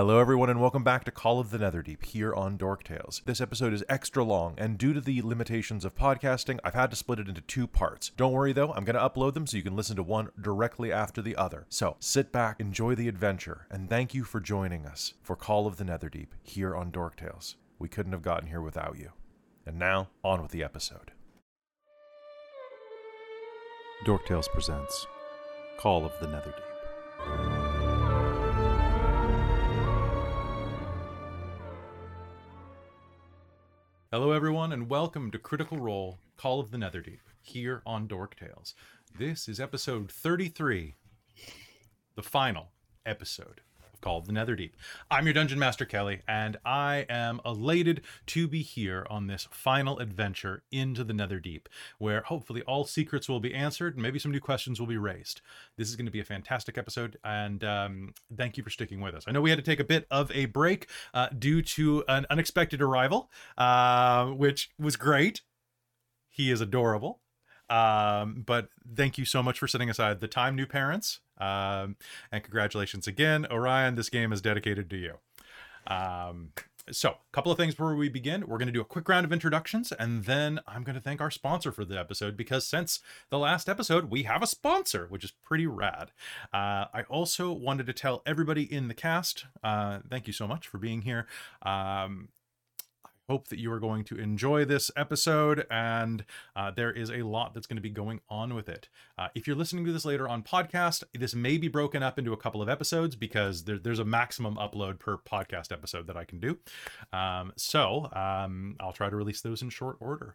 Hello, everyone, and welcome back to Call of the Netherdeep here on Dork Tales. This episode is extra long, and due to the limitations of podcasting, I've had to split it into two parts. Don't worry though, I'm going to upload them so you can listen to one directly after the other. So sit back, enjoy the adventure, and thank you for joining us for Call of the Netherdeep here on Dork Tales. We couldn't have gotten here without you. And now, on with the episode. Dork Tales presents Call of the Netherdeep. Hello, everyone, and welcome to Critical Role Call of the Netherdeep here on Dork Tales. This is episode 33, the final episode of Call of the Netherdeep. I'm your Dungeon Master Kelly, and I am elated to be here on this final adventure into the Netherdeep, where hopefully all secrets will be answered and maybe some new questions will be raised. This is going to be a fantastic episode, and um, thank you for sticking with us. I know we had to take a bit of a break uh, due to an unexpected arrival, uh, which was great. He is adorable. Um, but thank you so much for setting aside the time, new parents. Um, and congratulations again, Orion. This game is dedicated to you. Um, so, a couple of things before we begin. We're going to do a quick round of introductions, and then I'm going to thank our sponsor for the episode because since the last episode, we have a sponsor, which is pretty rad. Uh, I also wanted to tell everybody in the cast, uh, thank you so much for being here. Um, hope that you are going to enjoy this episode and uh, there is a lot that's going to be going on with it. Uh, if you're listening to this later on podcast this may be broken up into a couple of episodes because there, there's a maximum upload per podcast episode that i can do. Um, so um, i'll try to release those in short order.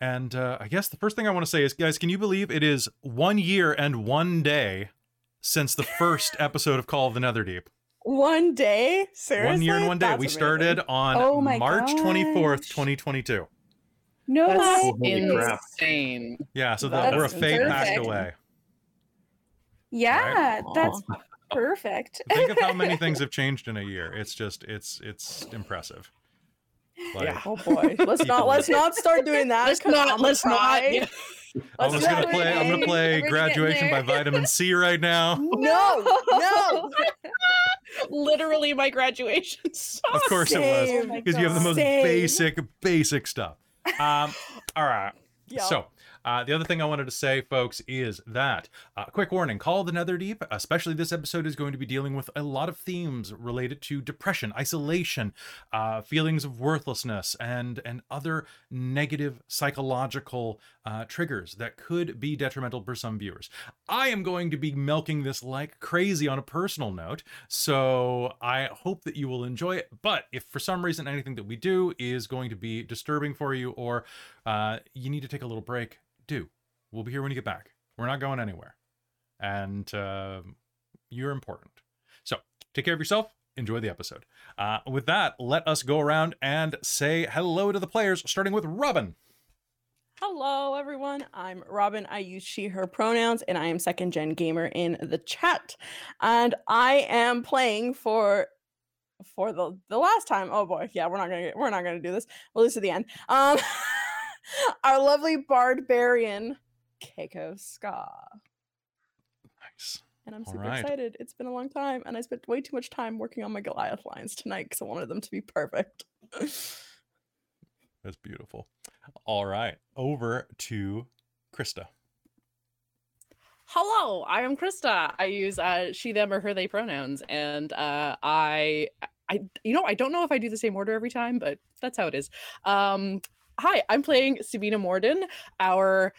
And uh, i guess the first thing i want to say is guys can you believe it is one year and one day since the first episode of call of the netherdeep One day? Seriously? one year and one day. That's we amazing. started on Oh my March 24th, 2022. No That's way. Holy crap. Yeah, so the, That's we're a fade passed away. Yeah, Right? that's perfect. Think of how many things have changed in a year. It's just it's it's impressive. Like, Yeah. Oh boy. Let's not let's not start doing that. Let's 'cause not. I'm Let's not. yeah. I'm gonna play. I'm gonna play. We're "Graduation" by. Vitamin C right now. No, no. Literally, my graduation song. Of course it Same. was Oh because you have the most Same. basic basic stuff. Um, all right. Yeah. So, uh, the other thing I wanted to say, folks, is that uh, quick warning: Call the Netherdeep, especially this episode, is going to be dealing with a lot of themes related to depression, isolation, uh, feelings of worthlessness, and and other negative psychological uh, triggers that could be detrimental for some viewers. I am going to be milking this like crazy on a personal note, so I hope that you will enjoy it. But if for some reason anything that we do is going to be disturbing for you, or uh, you need to take a little break, do. We'll be here when you get back. We're not going anywhere, and uh, you're important. So take care of yourself. Enjoy the episode. Uh, with that, let us go around and say hello to the players, starting with Robin. Hello everyone. I'm Robin. I use she her pronouns and I am second gen gamer in the chat. And I am playing for for the the last time. Oh boy. Yeah, we're not going to we're not to do this. We'll do this at the end. Um our lovely barbarian Kaeko Skaar. Nice. And I'm super right. excited. It's been a long time, and I spent way too much time working on my Goliath lines tonight because I wanted them to be perfect. That's beautiful. All right, over to Christa. Hello, I am Christa. I use uh, she, them, or her, they pronouns, and uh, I, I, you know, I don't know if I do the same order every time, but that's how it is. Um, hi, I'm playing Sabina Moorden, our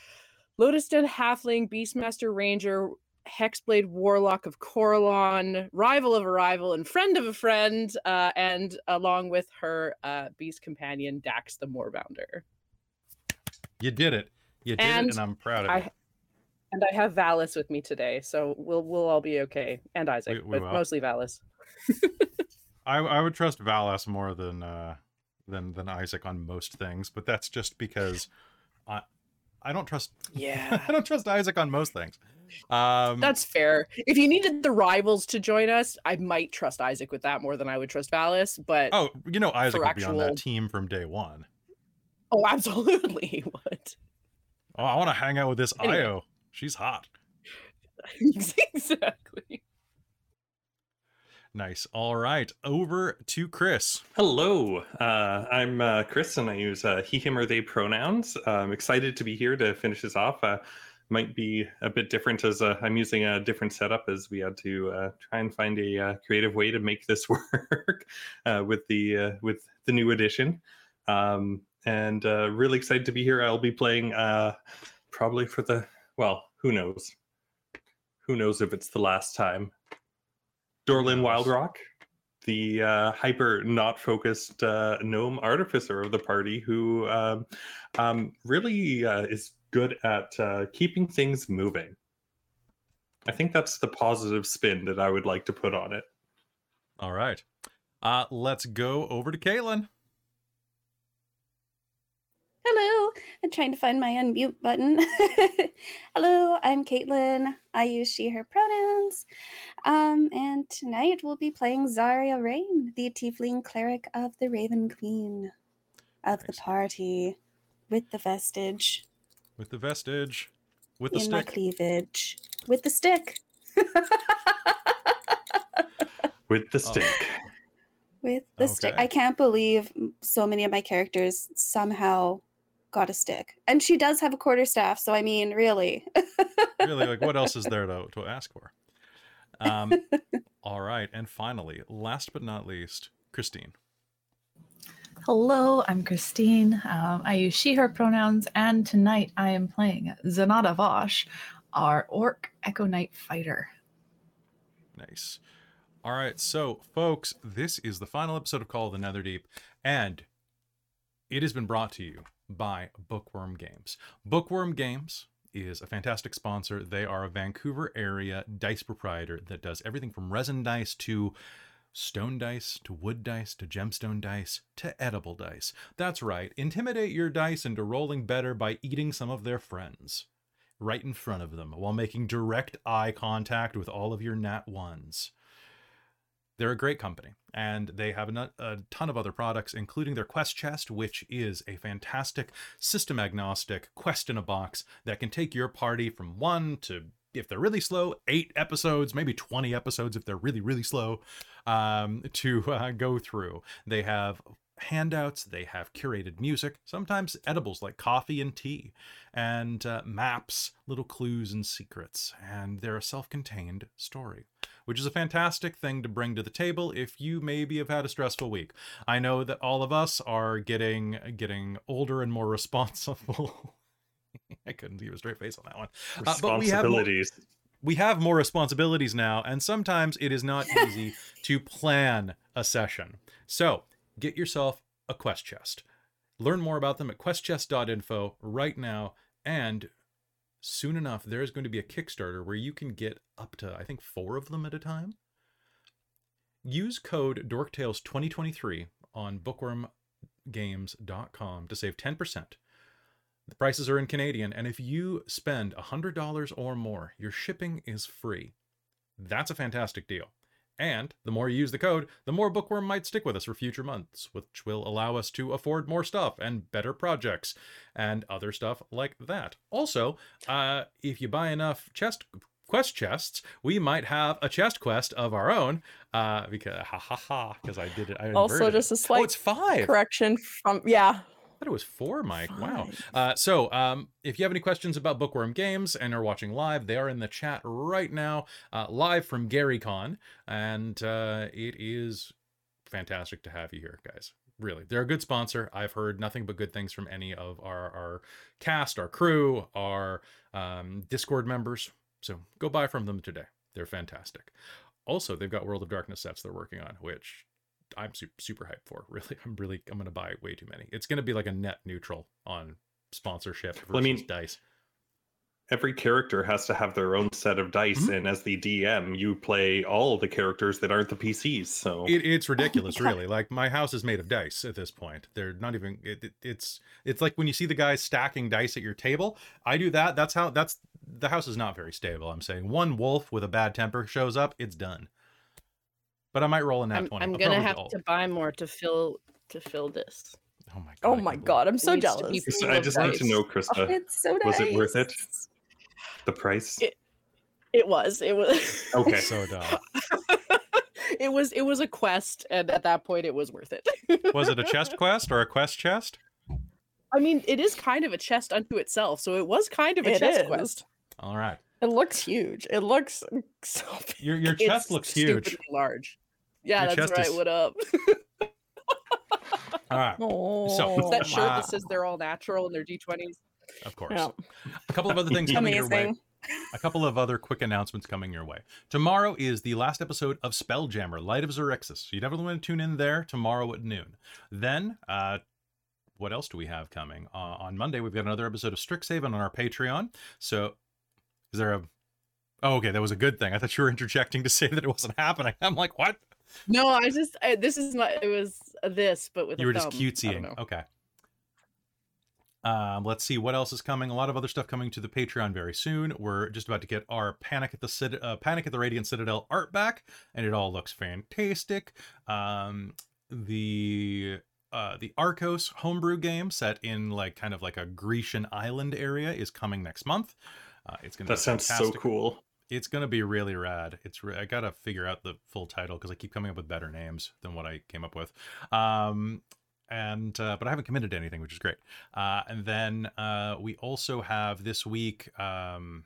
Lotus Den Halfling Beastmaster Ranger. Hexblade Warlock of Coralon, rival of a rival and friend of a friend, uh, and along with her uh, beast companion Dax the Moorbounder. You did it. You did it, And and I'm proud of I- you. And I have Valis with me today, so we'll we'll all be okay. And Isaac, We- we but will. mostly Valis. I I would trust Valas more than uh than than Isaac on most things, but that's just because I I don't trust Yeah. I don't trust Isaac on most things. Um That's fair. If you needed the rivals to join us, I might trust Isaac with that more than I would trust Valis. But oh, you know Isaac would be on that team from day one. Oh, absolutely he would. Oh, I want to hang out with this Anyway. Io. She's hot. exactly. Nice. All right. Over to Chris. Hello, uh, I'm uh, Chris, and I use uh, he, him, or they pronouns. I'm excited to be here to finish this off. Uh, might be a bit different as uh, I'm using a different setup as we had to uh, try and find a uh, creative way to make this work uh, with the uh, with the new edition. Um, and uh, really excited to be here. I'll be playing uh, probably for the well, who knows? Who knows if it's the last time? Dorlen Wildrock, the uh, hyper not focused uh, gnome artificer of the party, who um, um, really uh, is good at uh, keeping things moving. I think that's the positive spin that I would like to put on it. All right. Uh, let's go over to Caitlan. Hello, I'm trying to find my unmute button. Hello, I'm Caitlan. I use she, her pronouns. Um, and tonight we'll be playing Xarria Rainn, the Tiefling cleric of the Raven Queen of the party, with the vestige With the vestige. With the in my stick. cleavage. With the stick. With the Oh. stick. with the stick. I can't believe so many of my characters somehow got a stick. And she does have a quarter staff, so I mean, really. really, like, what else is there to, to ask for? Um, all right. And finally, last but not least, Christine. Hello, I'm Christine. Um, I use she, her pronouns, and tonight I am playing Zenada Vosh, our orc Echo Knight fighter. Nice. All right, so folks, this is the final episode of Call of the Netherdeep, and it has been brought to you by Bookworm Games. Bookworm Games is a fantastic sponsor. They are a Vancouver area dice proprietor that does everything from resin dice to stone dice to wood dice to gemstone dice to edible dice. That's right, intimidate your dice into rolling better by eating some of their friends right in front of them while making direct eye contact with all of your nat ones. They're a great company, and they have a, ton of other products, including their Quest Chest, which is a fantastic system agnostic quest in a box that can take your party from one to, if they're really slow, eight episodes, maybe 20 episodes if they're really, really slow, um, to uh, go through. They have handouts, they have curated music, sometimes edibles like coffee and tea, and uh, maps, little clues and secrets, and they're a self contained story which is a fantastic thing to bring to the table if you maybe have had a stressful week. I know that all of us are getting getting older and more responsible. I couldn't give a straight face on that one. Uh, but we have more- Responsibilities. we have more responsibilities now, and sometimes it is not easy to plan a session. So get yourself a quest chest. Learn more about them at questchest.info right now, and soon enough, there is going to be a Kickstarter where you can get up to, I think, four of them at a time. Use code DorkTales2023 on bookwormgames.com to save 10%. The prices are in Canadian, and if you spend $100 or more, your shipping is free. That's a fantastic deal. And the more you use the code, the more Bookworm might stick with us for future months, which will allow us to afford more stuff and better projects and other stuff like that. Also, uh, if you buy enough chest quest chests, we might have a chest quest of our own. Uh, because ha ha ha, because I did it. I Also, just a slight oh, it's five. Correction from yeah. I thought it was four, Mike. Wow. Uh, so, um, if you have any questions about Bookworm Games and are watching live, they are in the chat right now, uh, live from GaryCon, and uh, it is fantastic to have you here, guys. Really, they're a good sponsor. I've heard nothing but good things from any of our our cast, our crew, our um, Discord members. So go buy from them today. They're fantastic. Also, they've got World of Darkness sets they're working on, which I'm super, super hyped for. Really, I'm really I'm gonna buy way too many. It's gonna be like a net neutral on sponsorship versus Well, I mean- dice. Every character has to have their own set of dice, Mhm. and as the DM, you play all the characters that aren't the PCs. So It, it's ridiculous, really. Like my house is made of dice at this point. They're not even. It, it- it's it's like when you see the guys stacking dice at your table. I do that. That's how. That's the house is not very stable. I'm saying one wolf with a bad temper shows up, it's done. But I might roll a nat I'm, twenty. I'm I'll gonna have to buy more to fill to fill this. Oh my oh god. Oh my god, I'm so needs to be jealous. I just need to dice. know, Oh, Christa, it's so nice. was it worth it? the price. It- It was. It was. Okay. So dumb. it it was it was a quest, and at that point, it was worth it. Was it a chest quest or a quest chest? I mean, it is kind of a chest unto itself, so it was kind of a It chest is. quest. All right. It looks huge. It looks so big. Your your It's chest looks huge. stupidly large. Yeah, Your that's right. is- What up? All right. Oh, Is that shirt Wow. that says they're all natural and they're D20s? Of course. Yeah. A couple of other things coming your way. A couple of other quick announcements coming your way. Tomorrow is the last episode of Spelljammer, Light of Xerxes. So you definitely want to tune in there tomorrow at noon. Then, uh, what else do we have coming? Uh, on Monday, we've got another episode of Strixhaven on our Patreon. So, is there a. Oh, okay, that was a good thing. I thought you were interjecting to say that it wasn't happening. I'm like, what? No, I just I, this is not. It was this, but with you were just thumb. I don't cutesying. Okay. Um, let's see what else is coming. A lot of other stuff coming to the Patreon very soon. We're just about to get our Panic at the Cit- uh, Panic at the Radiant Citadel art back, and it all looks fantastic. Um, the uh, the Arcos homebrew game set in like kind of like a Grecian island area is coming next month. Uh, it's gonna That be sounds so cool. it's gonna be really rad. It's re- I gotta figure out the full title because I keep coming up with better names than what I came up with. Um, and uh, but I haven't committed to anything, which is great. Uh, and then uh, we also have this week. Um,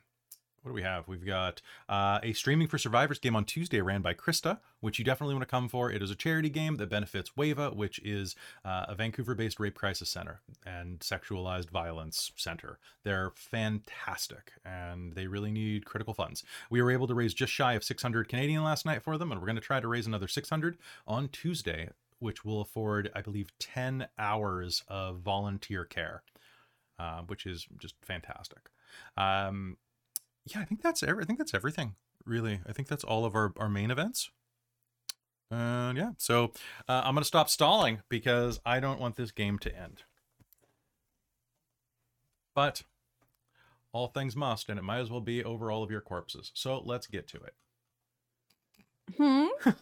what do we have? We've got uh, a streaming for survivors game on Tuesday, ran by Christa, which you definitely want to come for. It is a charity game that benefits WAVA, which is uh, a Vancouver-based rape crisis center and sexualized violence center. They're fantastic, and they really need critical funds. We were able to raise just shy of 600 Canadian last night for them, and we're going to try to raise another 600 on Tuesday, which will afford, I believe, 10 hours of volunteer care, uh, which is just fantastic. Um, yeah, I think that's every, I think that's everything. Really, I think that's all of our our main events. And yeah, so uh, I'm gonna stop stalling because I don't want this game to end. But all things must, and it might as well be over all of your corpses. So let's get to it. Hmm.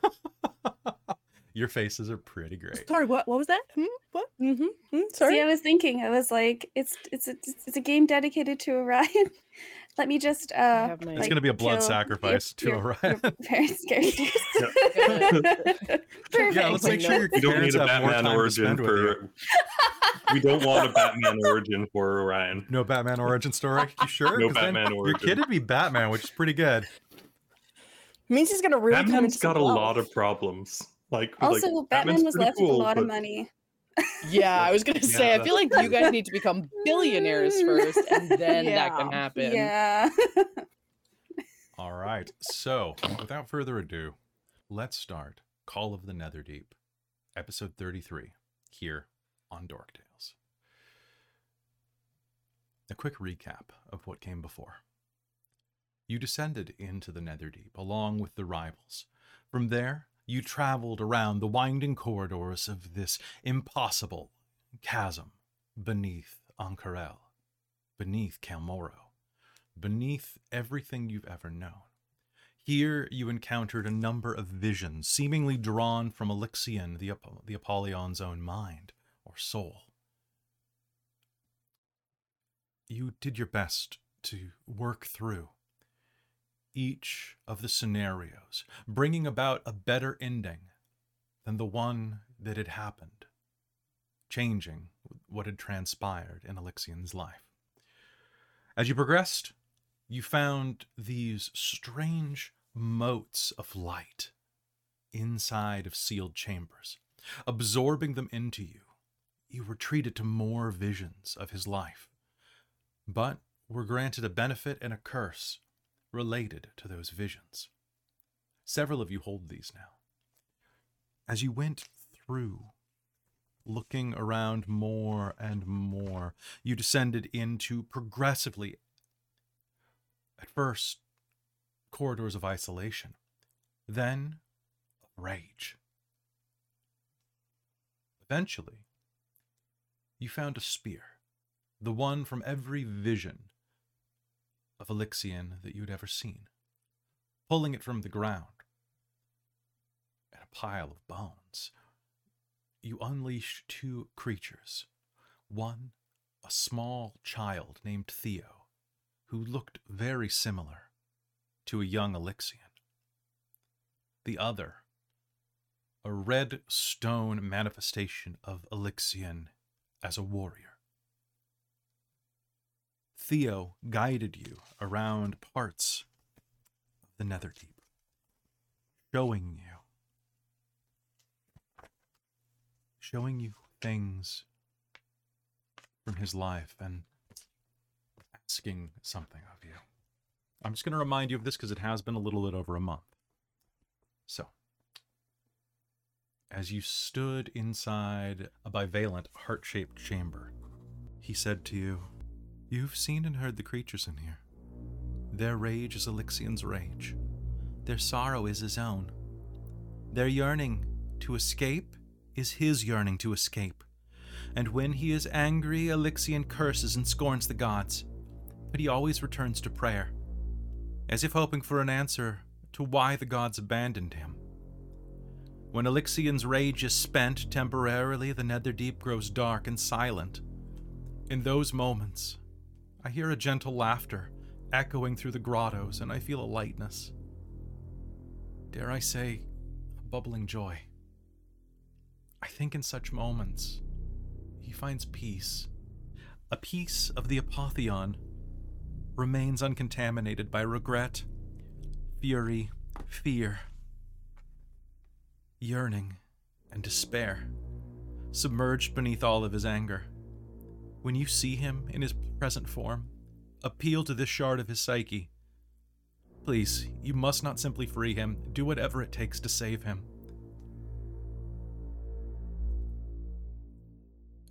Your faces are pretty great. Sorry, what? What was that? Hmm? What? Mm-hmm. mm Sorry. See, I was thinking, I was like, it's it's a, it's a game dedicated to Orion. Let me just uh my- It's like, gonna be a blood kill sacrifice to your, your, Orion. your parents' Yeah, let's make sure know. your We don't need a Batman origin spend with you. for. we don't want a Batman origin for Orion. No Batman origin story. You sure? No 'Cause then Batman Your kid would be Batman, which is pretty good. means he's gonna really come Batman's into got a some lot of problems. Like, Also, like, Batman was pretty left with a cool, lot of money. Yeah, I was gonna say. Yeah, I feel like you guys need to become billionaires first, and then that can happen. Yeah. All right. So, without further ado, let's start Call of the Netherdeep, episode 33, here on Dork Tales. A quick recap of what came before. You descended into the Netherdeep along with the rivals. From there, you traveled around the winding corridors of this impossible chasm beneath Ank'Harel, beneath Cael Morrow, beneath everything you've ever known. Here you encountered a number of visions, seemingly drawn from Alyxian, the, Ap- the Apotheon's own mind or soul. You did your best to work through each of the scenarios, bringing about a better ending than the one that had happened, changing what had transpired in Alyxian's life. As you progressed, you found these strange motes of light inside of sealed chambers, absorbing them into you. You were treated to more visions of his life, but were granted a benefit and a curse related to those visions. Several of you hold these now. As you went through, looking around more and more, you descended into progressively, at first, corridors of isolation, then rage. Eventually, you found a spear, the one from every vision of Alyxian that you'd ever seen, pulling it from the ground and a pile of bones. You unleash two creatures. One, a small child named Theo, who looked very similar to a young Alyxian. The other, a red stone manifestation of Alyxian as a warrior. Theo guided you around parts of the Netherdeep, showing you, showing you things from his life and asking something of you. I'm just going to remind you of this because it has been a little bit over a month. So, as you stood inside a bivalent, heart shaped chamber, he said to you, You've seen and heard the creatures in here. Their rage is Alyxian's rage. Their sorrow is his own. Their yearning to escape is his yearning to escape. And when he is angry, Alyxian curses and scorns the gods. But he always returns to prayer, as if hoping for an answer to why the gods abandoned him. When Alyxian's rage is spent temporarily, the Netherdeep grows dark and silent. In those moments, I hear a gentle laughter echoing through the grottos, and I feel a lightness. Dare I say, a bubbling joy. I think in such moments, he finds peace. A piece of the apotheon remains uncontaminated by regret, fury, fear, yearning, and despair, submerged beneath all of his anger. When you see him in his present form, appeal to this shard of his psyche. Please, you must not simply free him, do whatever it takes to save him.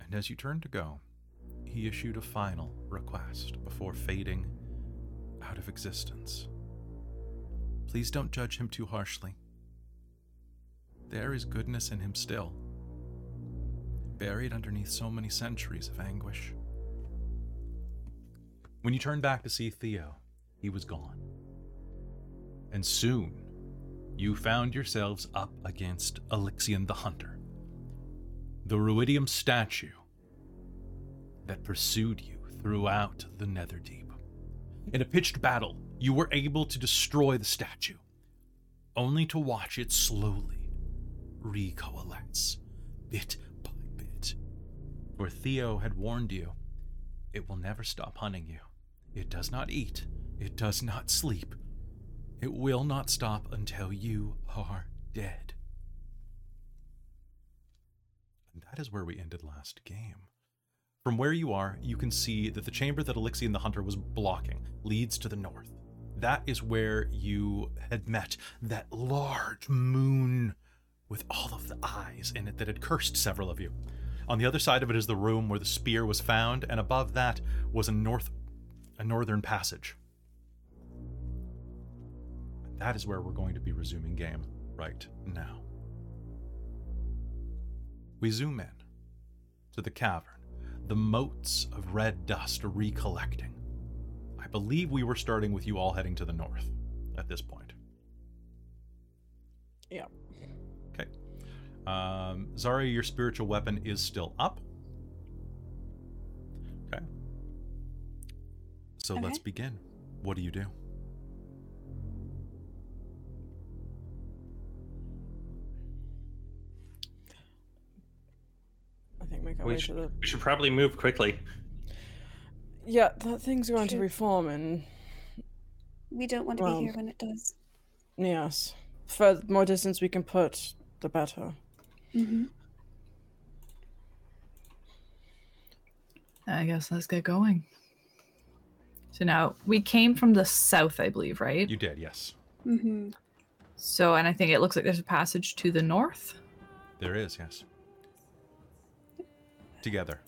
And as you turned to go, he issued a final request before fading out of existence. Please don't judge him too harshly. There is goodness in him still, buried underneath so many centuries of anguish. When you turned back to see Theo, he was gone. And soon, you found yourselves up against Alyxian the Hunter, the Ruidium statue that pursued you throughout the Netherdeep. In a pitched battle, you were able to destroy the statue, only to watch it slowly recoalesce, bit. For Theo had warned you, it will never stop hunting you. It does not eat, it does not sleep. It will not stop until you are dead. And that is where we ended last game. From where you are, you can see that the chamber that Alyxian the Hunter was blocking leads to the north. That is where you had met that large moon with all of the eyes in it that had cursed several of you. On the other side of it is the room where the spear was found, and above that was a north a northern passage. That is where we're going to be resuming game right now. We zoom in to the cavern the motes of red dust recollecting. I believe we were starting with you all heading to the north at this point. Yeah. Okay. Um, Xarria, your spiritual weapon is still up. Okay. So let's begin. What do you do? I think make our We way should- to the. We should probably move quickly. Yeah, that thing's going to reform, and We don't want to Well- be here when it does. yes, for more distance we can put, the better. Hmm I guess let's get going. So now we came from the south, I believe, right? You did, yes. hmm So, and I think it looks like there's a passage to the north. There is, yes. Together.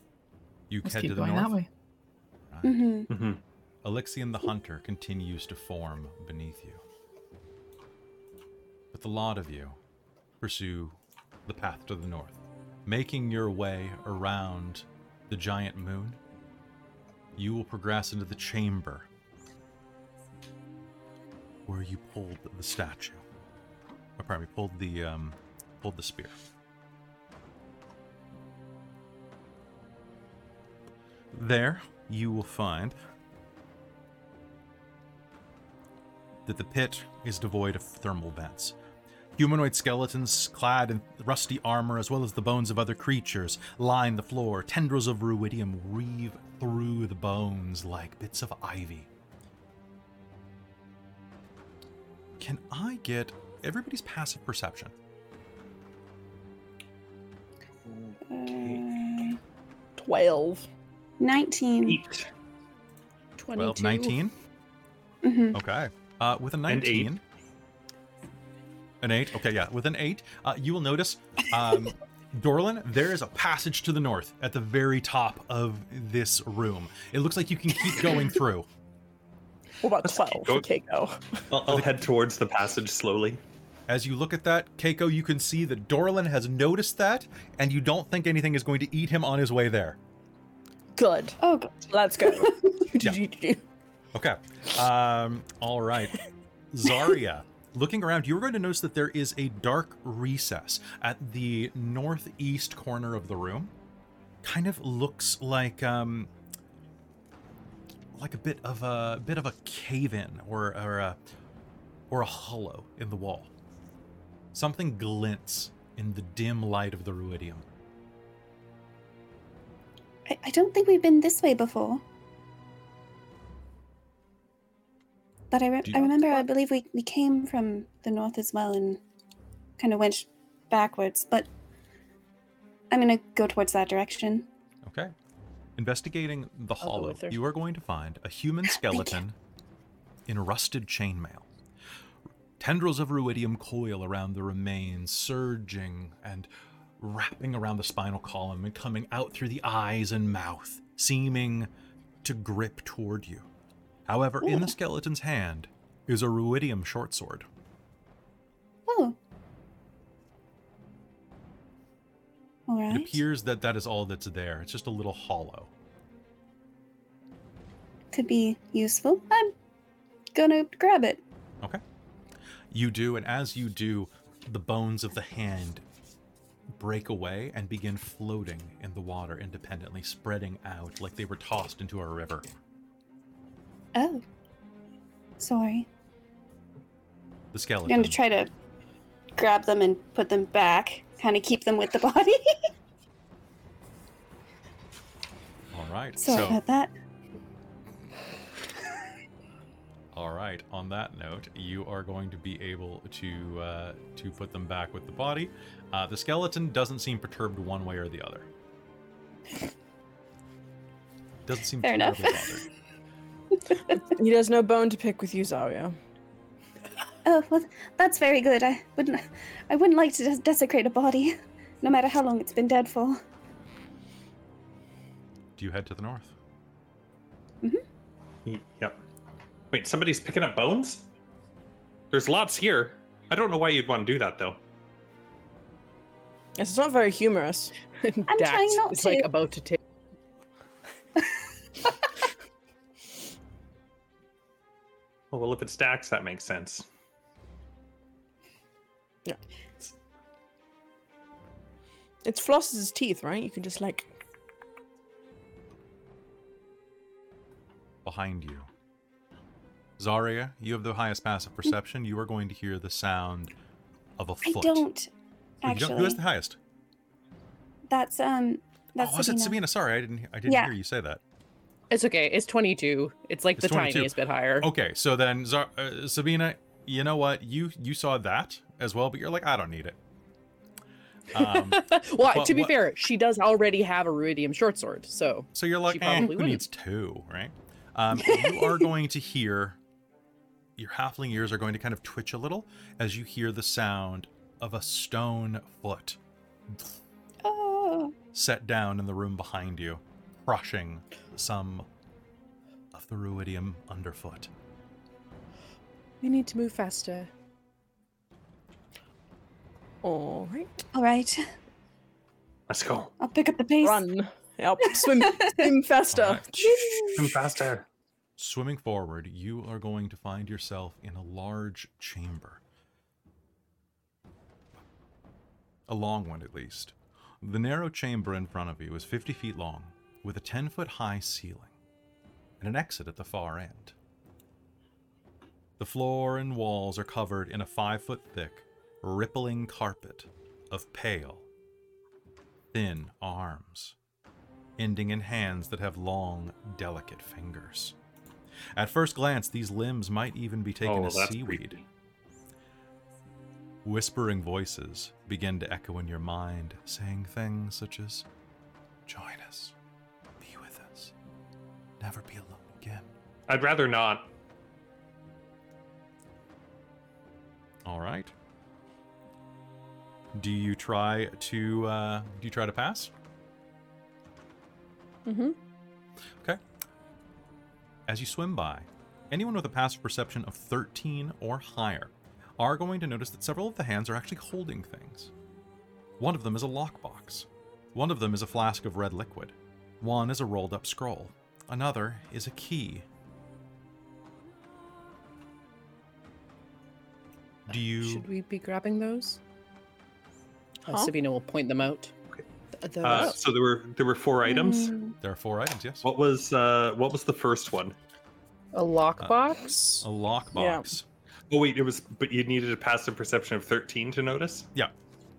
You Let's head keep to the going north. that way. Right. hmm hmm Alyxian the Hunter continues to form beneath you. But the lot of you pursue the path to the north, making your way around the giant moon. You will progress into the chamber where you pulled the statue. Or pardon me, pulled the um, pulled the spear. There, you will find that the pit is devoid of thermal vents. Humanoid skeletons clad in rusty armor, as well as the bones of other creatures, line the floor. Tendrils of ruidium weave through the bones like bits of ivy. Can I get everybody's passive perception? Uh, 12. 19. Eight. 12, 22. 19? hmm Okay. Uh, with a And eight. 19. An 8. Okay, yeah. With an 8, uh, you will notice, um, Dorlen, there is a passage to the north at the very top of this room. It looks like you can keep going through. What about Let's 12 keep for. Kaeko? I'll, I'll head towards the passage slowly. As you look at that, Kaeko, you can see that Dorlen has noticed that, and you don't think anything is going to eat him on his way there. Good. Oh, God. Let's go. Okay. Um, all right. Zarya, looking around, you're going to notice that there is a dark recess at the northeast corner of the room. Kind of looks like um like a bit of a bit of a cave-in or or a or a hollow in the wall. Something glints in the dim light of the ruidium. I, I don't think we've been this way before. But I, re- I remember, I believe we, we came from the north as well and kind of went backwards. But I'm going to go towards that direction. Okay. Investigating the I'll hollow, you are going to find a human skeleton in rusted chainmail. Tendrils of ruidium coil around the remains, surging and wrapping around the spinal column and coming out through the eyes and mouth, seeming to grip toward you. However, in the skeleton's hand is a ruidium short sword. Oh. All right. It appears that that is all that's there. It's just a little hollow. Could be useful. I'm gonna grab it. Okay. You do, and as you do, the bones of the hand break away and begin floating in the water independently, spreading out like they were tossed into a river. Oh. Sorry. The skeleton. I'm going to try to grab them and put them back, kind of keep them with the body. All right. Sorry so, about that. all right. On that note, you are going to be able to uh, to put them back with the body. Uh, the skeleton doesn't seem perturbed one way or the other. Doesn't seem Fair enough. terribly bothered. he has no bone to pick with you, Xarria. Oh, well, that's very good. I wouldn't, I wouldn't like to des- desecrate a body, no matter how long it's been dead for. Do you head to the north? Mm-hmm. Yep. Wait, somebody's picking up bones? There's lots here. I don't know why you'd want to do that though. Yes, it's not very humorous. I'm trying Dax not is like about to take. Oh, well, if it stacks, that makes sense. Yeah. It's Floss's teeth, right? You can just like. behind you. Xarria, you have the highest passive perception. You are going to hear the sound of a foot. don't Oh, you actually. don't- Who has the highest? That's um. That's oh, was it Sabina. Sabina? Sorry, I didn't. I didn't Yeah. hear you say that. It's okay. It's 22. It's like It's the 22. tiniest bit higher. Okay, so then Zar- uh, Sabina, you know what? You you saw that as well, but you're like, I don't need it. Um, well, But to be what- fair, she does already have a ruidium short sword, so so you're like, eh, who wouldn't. needs two, right? Um, you are going to hear your halfling ears are going to kind of twitch a little as you hear the sound of a stone foot Oh. set down in the room behind you, crushing some of the ruidium underfoot. we need to move faster. All right. All right. Let's go. I'll pick up the pace. Run. Yep. Swim. swim faster. Alright. Come faster. Swimming forward, you are going to find yourself in a large chamber. A long one, at least. The narrow chamber in front of you is 50 feet long, with a 10 foot high ceiling, and an exit at the far end. The floor and walls are covered in a 5 foot thick, rippling carpet of pale, thin arms, ending in hands that have long, delicate fingers. At first glance, these limbs might even be taken Oh, as seaweed. creepy. Whispering voices begin to echo in your mind, saying things such as, Join us, be with us, never be alone again. I'd rather not. All right. Do you try to uh, do you try to pass? Mm-hmm. Okay. As you swim by, anyone with a passive perception of 13 or higher are going to notice that several of the hands are actually holding things. One of them is a lockbox. One of them is a flask of red liquid. One is a rolled up scroll. Another is a key. Do you Should we be grabbing those? Uh, Sabina will point them out. Th- Those. Uh, so there were there were four items. Mm, There are four items, yes. What was uh what was the first one? a lockbox. A lockbox. Yeah. Oh wait, it was but you needed a passive perception of 13 to notice? yes.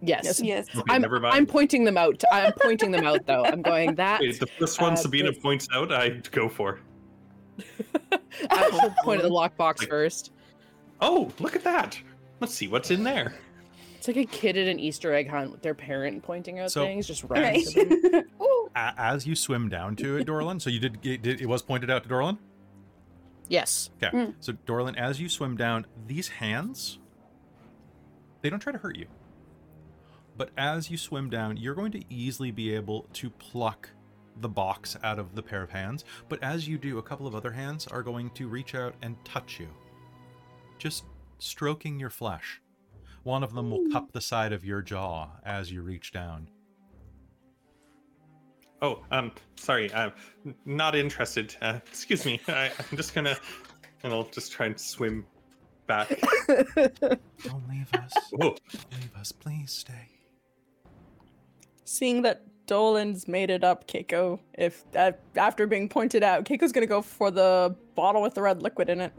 Yes. Yes. Okay, I'm, never mind. I'm pointing them out. I'm pointing them out though. I'm going that. Wait, the first one uh, Sabina this- points out, I go for. I should point at the lockbox first. Oh, look at that. Let's see what's in there. It's like a kid at an Easter egg hunt with their parent pointing out So- things, just running Right. to them. Ooh. A- as you swim down to it, Dorlen, so you did, it did it was pointed out to Dorlen? Yes. Okay. Mm. So Dorlen, as you swim down, these hands they don't try to hurt you. But as you swim down, you're going to easily be able to pluck the box out of the pair of hands. But as you do, a couple of other hands are going to reach out and touch you. Just stroking your flesh. One of them will cup the side of your jaw as you reach down. Oh, um, sorry, I'm not interested. Uh, excuse me. I, I'm just gonna, and I'll just try and swim back. Don't leave us. Whoa, Leave us. Please stay. Seeing that Dorlen's made it up, Kaeko, if uh, after being pointed out, Kaeko's gonna go for the bottle with the red liquid in it.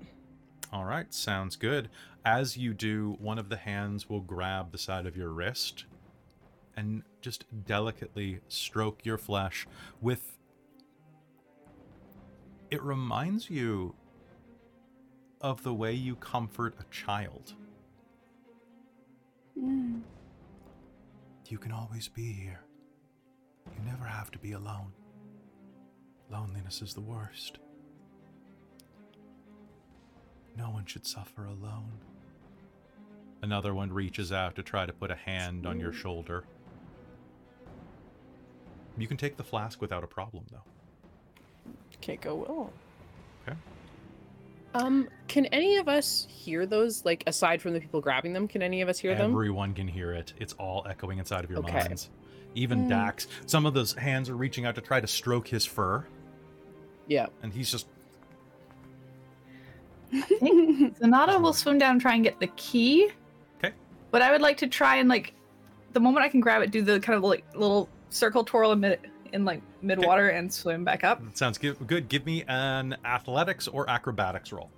All right, sounds good. As you do, one of the hands will grab the side of your wrist and just delicately stroke your flesh with. It reminds you of the way you comfort a child. Mm. You can always be here. You never have to be alone. Loneliness is the worst. No one should suffer alone. Another one reaches out to try to put a hand on your shoulder. You can take the flask without a problem, though. Kaeko will. Um, can any of us hear those? Like, aside from the people grabbing them, can any of us hear them? Everyone can hear it. It's all echoing inside of your Okay. minds. Even Mm. Dax. Some of those hands are reaching out to try to stroke his fur, Yeah. and he's just Zenada will swim down and try and get the key. Okay. But I would like to try and like the moment I can grab it, do the kind of like little circle twirl in mid in like mid water and swim back up. sounds good. Good. Give me an athletics or acrobatics roll.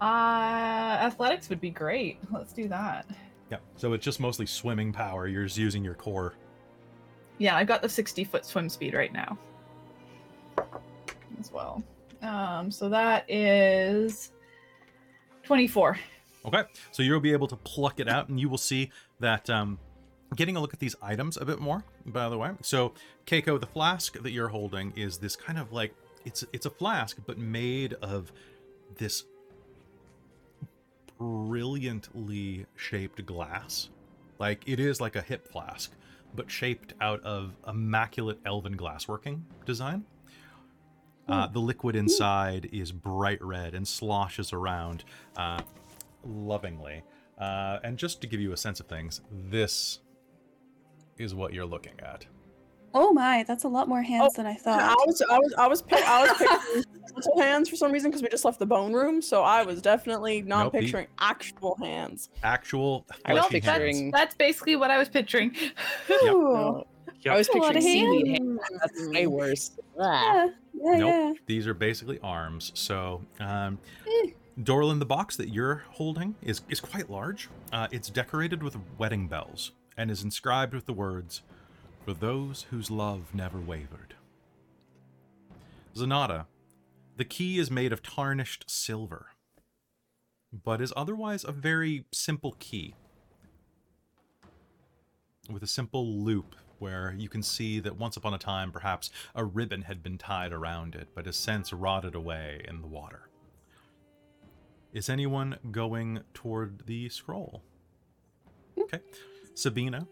Uh athletics would be great. Let's do that. Yeah. So it's just mostly swimming power. You're just using your core. Yeah, I've got the 60 foot swim speed right now. As well. Um, so that is 24. Okay. So you'll be able to pluck it out, and you will see that. Um, getting a look at these items a bit more, by the way. So Kaeko, the flask that you're holding is this kind of like it's it's a flask, but made of this brilliantly shaped glass. Like it is like a hip flask, but shaped out of immaculate elven glassworking design. Uh, the liquid inside is bright red and sloshes around uh, lovingly. Uh, and just to give you a sense of things, this is what you're looking at. Oh my, that's a lot more hands Oh, than I thought. I thought. was, I was, I was, pic- I was picturing skeletal hands for some reason because we just left the bone room, so I was definitely not Nope, the- picturing actual hands. Actual I was fleshy hands. picturing- That's basically what I was picturing. Yep. Ooh. No, Yep. I was a picturing seaweed hands. hands. That's way worse. Yeah, yeah, Nope. yeah. These are basically arms. So um, Eh. Dorlen, the box that you're holding is, is quite large. Uh, it's decorated with wedding bells and is inscribed with the words, For those whose love never wavered. Zenada, the key is made of tarnished silver, but is otherwise a very simple key. With a simple loop where you can see that once upon a time perhaps a ribbon had been tied around it, but has since rotted away in the water. Is anyone going toward the scroll? Okay. Sabina,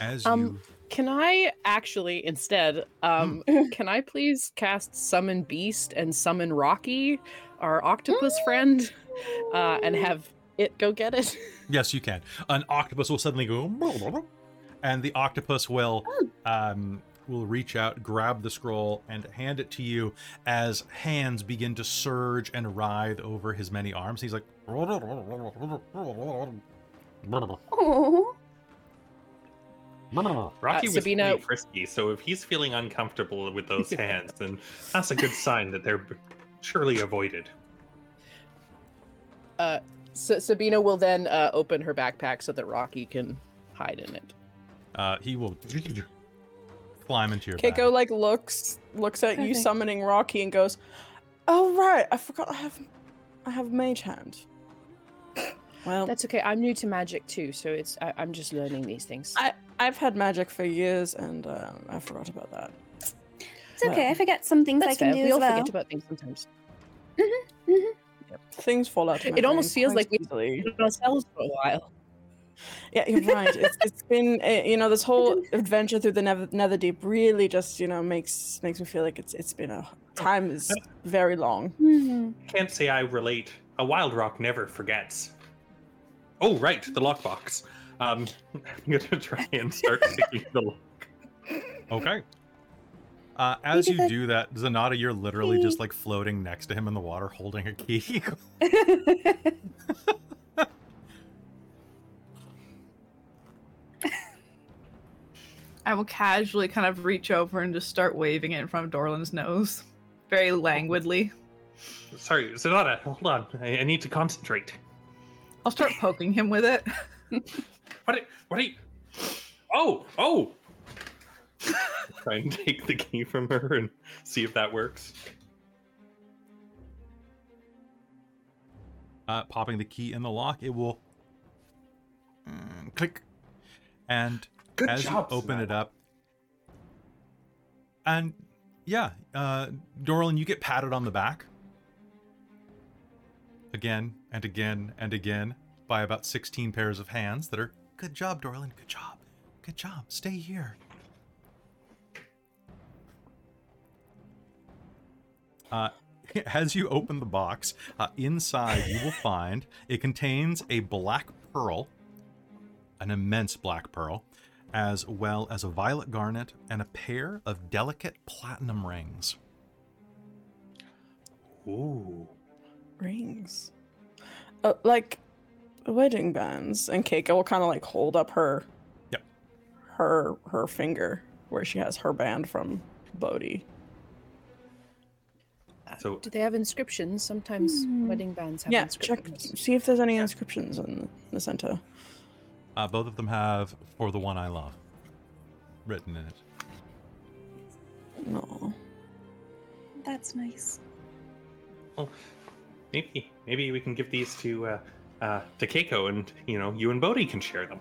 as Um, you. Can I actually instead, um, Hmm. can I please cast Summon Beast and Summon Rocky, our octopus friend, uh, and have it go get it? Yes, you can. An octopus will suddenly go, and the octopus will um, will reach out, grab the scroll, and hand it to you as hands begin to surge and writhe over his many arms. He's like, Oh, Rocky Uh, was Sabina- pretty frisky, so if he's feeling uncomfortable with those hands, then that's a good sign that they're surely avoided. Uh, so Sabina will then uh, open her backpack so that Rocky can hide in it. uh, he will climb into your Kaeko bag. like looks looks at you summoning Rocky and goes, "Oh right, I forgot I have I have mage hand." Well, That's okay. I'm new to magic too, so it's I, I'm just learning these things. I I've had magic for years and uh, I forgot about that. it's okay. I forget some things That's I can fair. do We all as well. forget about things sometimes. Mhm, mhm. Things fall out. Of my It almost feels quite like we- easily. Ourselves for a while. Yeah, you're right. It's, it's been uh, you know this whole adventure through the Nether, Netherdeep really just you know makes makes me feel like it's it's been a time is very long. Hmm. Can't say I relate. A Wildrock never forgets. Oh, right, the lockbox. Um, I'm gonna try and start picking the lock. Okay. Uh, as you do that, Zenada, you're literally just like floating next to him in the water holding a key. I will casually kind of reach over and just start waving it in front of Dorlen's nose, very languidly. Sorry, Zenada, hold on. I, I need to concentrate. I'll start poking him with it. What? are- What are you? Oh, oh! Try and take the key from her and see if that works. uh, popping the key in the lock, it will mm, click, and Good as job, you open Zenada. it up, and yeah, uh, Dorlen, you get patted on the back again and again and again by about sixteen pairs of hands that are good job, Dorlen, good job, good job, stay here. Uh, as you open the box, uh, inside you will find it contains a black pearl, an immense black pearl, as well as a violet garnet and a pair of delicate platinum rings. Ooh. Rings, uh, like wedding bands, and Kaeko will kind of like hold up her, Yep. her her finger where she has her band from Bodhi. So Do they have inscriptions? Sometimes Hmm. wedding bands have yeah, check inscriptions. see if there's any inscriptions in the center. Uh, both of them have "For the One I Love" written in it. No. That's nice. well, maybe maybe we can give these to uh, uh, to Kaeko, and you know, you and Bodhi can share them.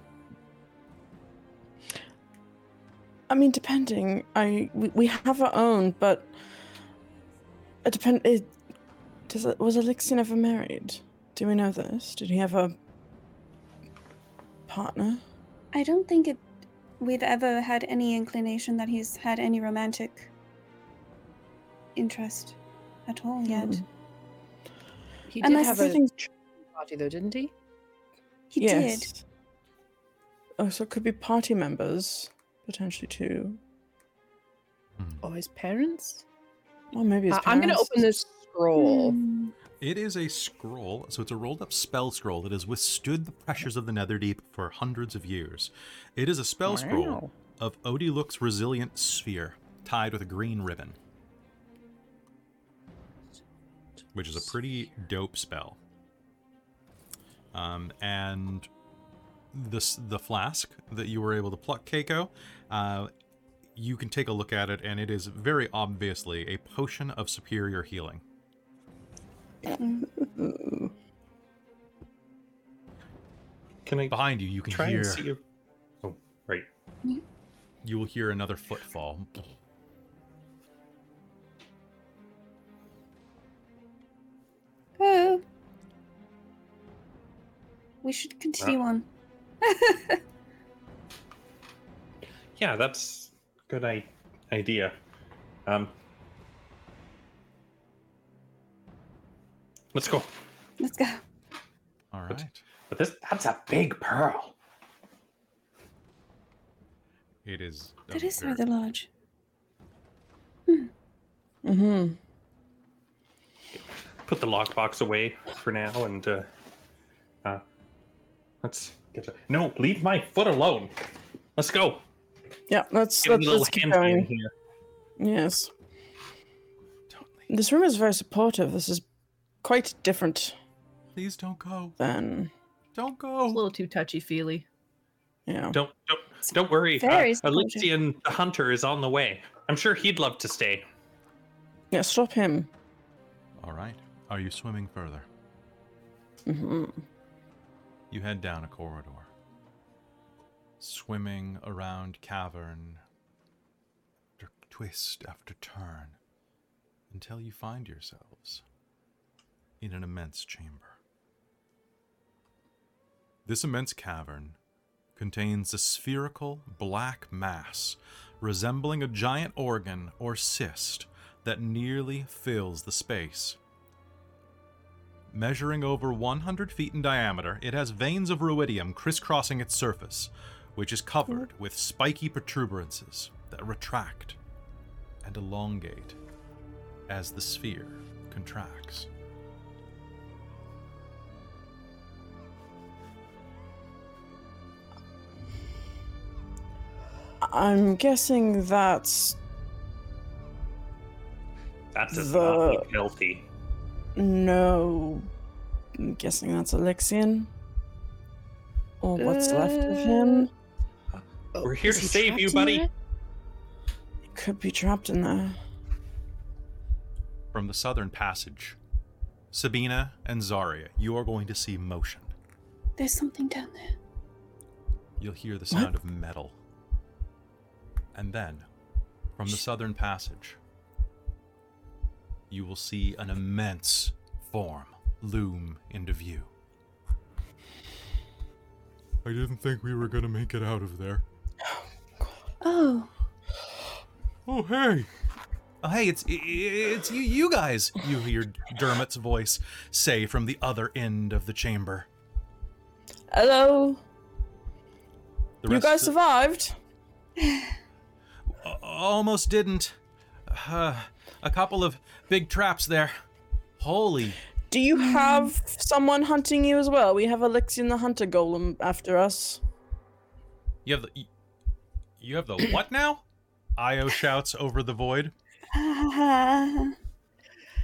I mean, depending. I we, we have our own, but it depend. It does. It, was Alyxian ever married? Do we know this? Did he have a partner? I don't think it. We've ever had any inclination that he's had any romantic interest at all yet. Hmm. He did Unless have I a think- party though, didn't he? He did. yes. Oh, so it could be party members potentially too. Or his parents? Or maybe his Uh, I'm gonna open this scroll. Hmm. It is a scroll, so it's a rolled up spell scroll that has withstood the pressures of the Netherdeep for hundreds of years. It is a spell scroll Wow. of Otiluke's resilient sphere, tied with a green ribbon. Which is a pretty dope spell. Um, and this the flask that you were able to pluck, Kaeko, uh, you can take a look at it, and it is very obviously a potion of superior healing. Can I Behind you, you can try hear. and see if... Oh, right. You will hear another footfall. Oh. We should continue on. Yeah, that's good I- idea. Um, let's go. Let's go. All right. But- But this that's a big pearl. It is. a That is rather large. Hmm. Mm-hmm. Put the lockbox away for now, and uh, uh, let's get. The... No, leave my foot alone. Let's go. Yeah, let's Give let's, a let's keep going. here. Yes, Don't this room is very supportive. This is quite different Please don't go. then Don't go. A little too touchy feely. yeah. Don't don't don't worry. Uh, Very supportive. Alyxian the hunter is on the way. I'm sure he'd love to stay. Yeah, stop him. All right. Are you swimming further? hmm You head down a corridor, swimming around cavern, after twist after turn, until you find yourselves in an immense chamber. This immense cavern contains a spherical black mass resembling a giant organ or cyst that nearly fills the space. Measuring over 100 feet in diameter, it has veins of ruidium crisscrossing its surface, which is covered hmm. with spiky protuberances that retract and elongate as the sphere contracts. I'm guessing that's That does The- not look healthy. No. I'm guessing that's Alyxian. Or what's left of him. Uh, We're here is to he save you, trapped in buddy. there? Could be trapped in there. From the southern passage, Sabina and Xarria, you are going to see motion. There's something down there. You'll hear the sound of metal. And then, from the southern passage, you will see an immense form loom into view. I didn't think we were going to make it out of there. Oh, Oh, hey. Oh, hey, it's i- i- it's you, you guys. You hear Dermot's voice say from the other end of the chamber. Hello. The You guys of- survived. Almost didn't. Uh, a couple of big traps there. Holy. Do you have someone hunting you as well? We have Alyxian the Hunter Golem after us. You have the. You have the what now? Io shouts over the void.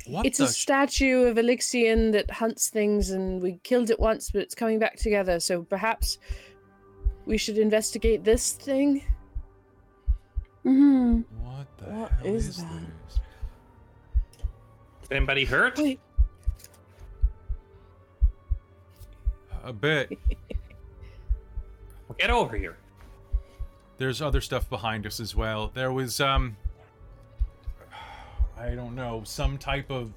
What It's the? a statue of Alyxian that hunts things, and we killed it once, but it's coming back together. So perhaps we should investigate this thing. hmm what the What hell is is, that? This? Anybody hurt? Wait, A bit. Well, get over here. There's other stuff behind us as well. There was um I don't know, some type of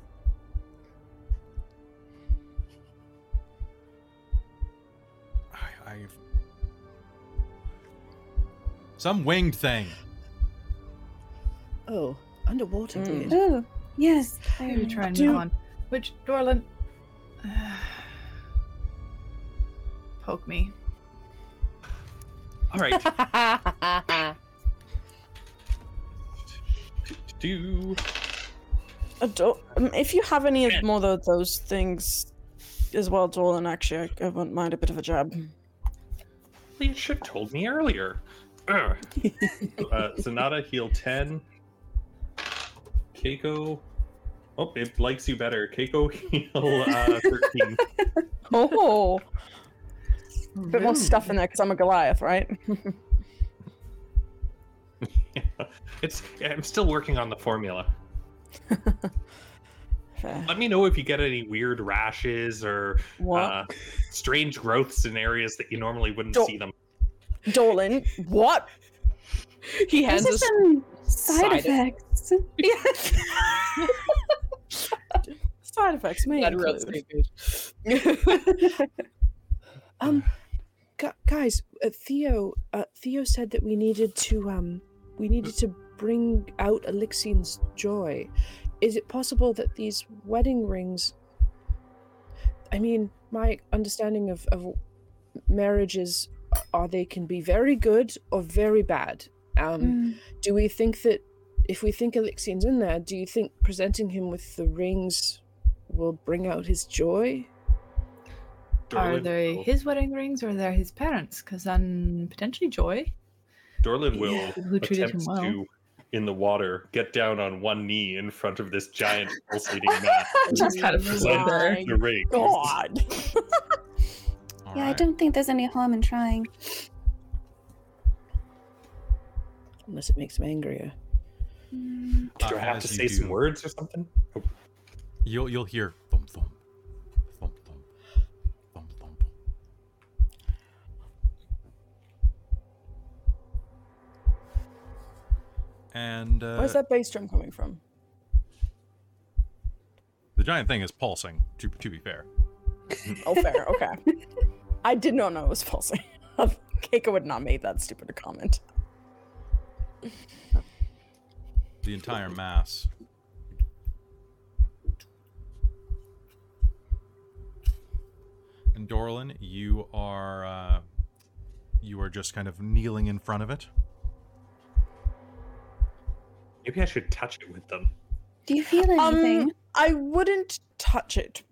I, I've some winged thing. oh, underwater. Mm. weird. Oh, yes. I Maybe remember. try and Do- on. Which Dorlen? poke me. All right. Do Uh, Do- um, if you have any of more of those things as well, Dorlen, actually, I, I wouldn't mind a bit of a jab. you should have told me earlier. Ugh. uh, Zenada heal ten. Kaeko Oh, it likes you better. Kaeko heal uh, 13. Oh, a bit more stuff in there because I'm a Goliath, right? it's I'm still working on the formula. Let me know if you get any weird rashes or What? uh, strange growths in areas that you normally wouldn't Don't- see them. Dorlen, what? He has hands some side, side effects. Side effects may that include. Um, gu- guys, uh, Theo, uh, Theo said that we needed to, um, we needed to bring out Alyxian's joy. Is it possible that these wedding rings? I mean, my understanding of, of marriages are they can be very good or very bad. Um, Mm. do we think that if we think Alyxian's in there, do you think presenting him with the rings will bring out his joy? Are they will- his wedding rings or are they're his parents? Because then potentially Joy. Dorlen will Yeah, who treated him attempt well. to, in the water, get down on one knee in front of this giant pulsating mat. Just kind of present my the ring. God. All Yeah, I don't think there's any harm in trying. Unless it makes him angrier. Mm. Do Uh, I have to you say some words or something? Oh, You'll you'll hear thump thump thump thump thump thump. And uh, Where's that bass drum coming from? the giant thing is pulsing. To to be fair, Oh, fair. Okay. I did not know it was pulsing. Kaeko would not make that stupid a comment. The entire mass. And Dorlen, you are uh, you are just kind of kneeling in front of it. maybe I should touch it with them. Do you feel anything? Um, I wouldn't touch it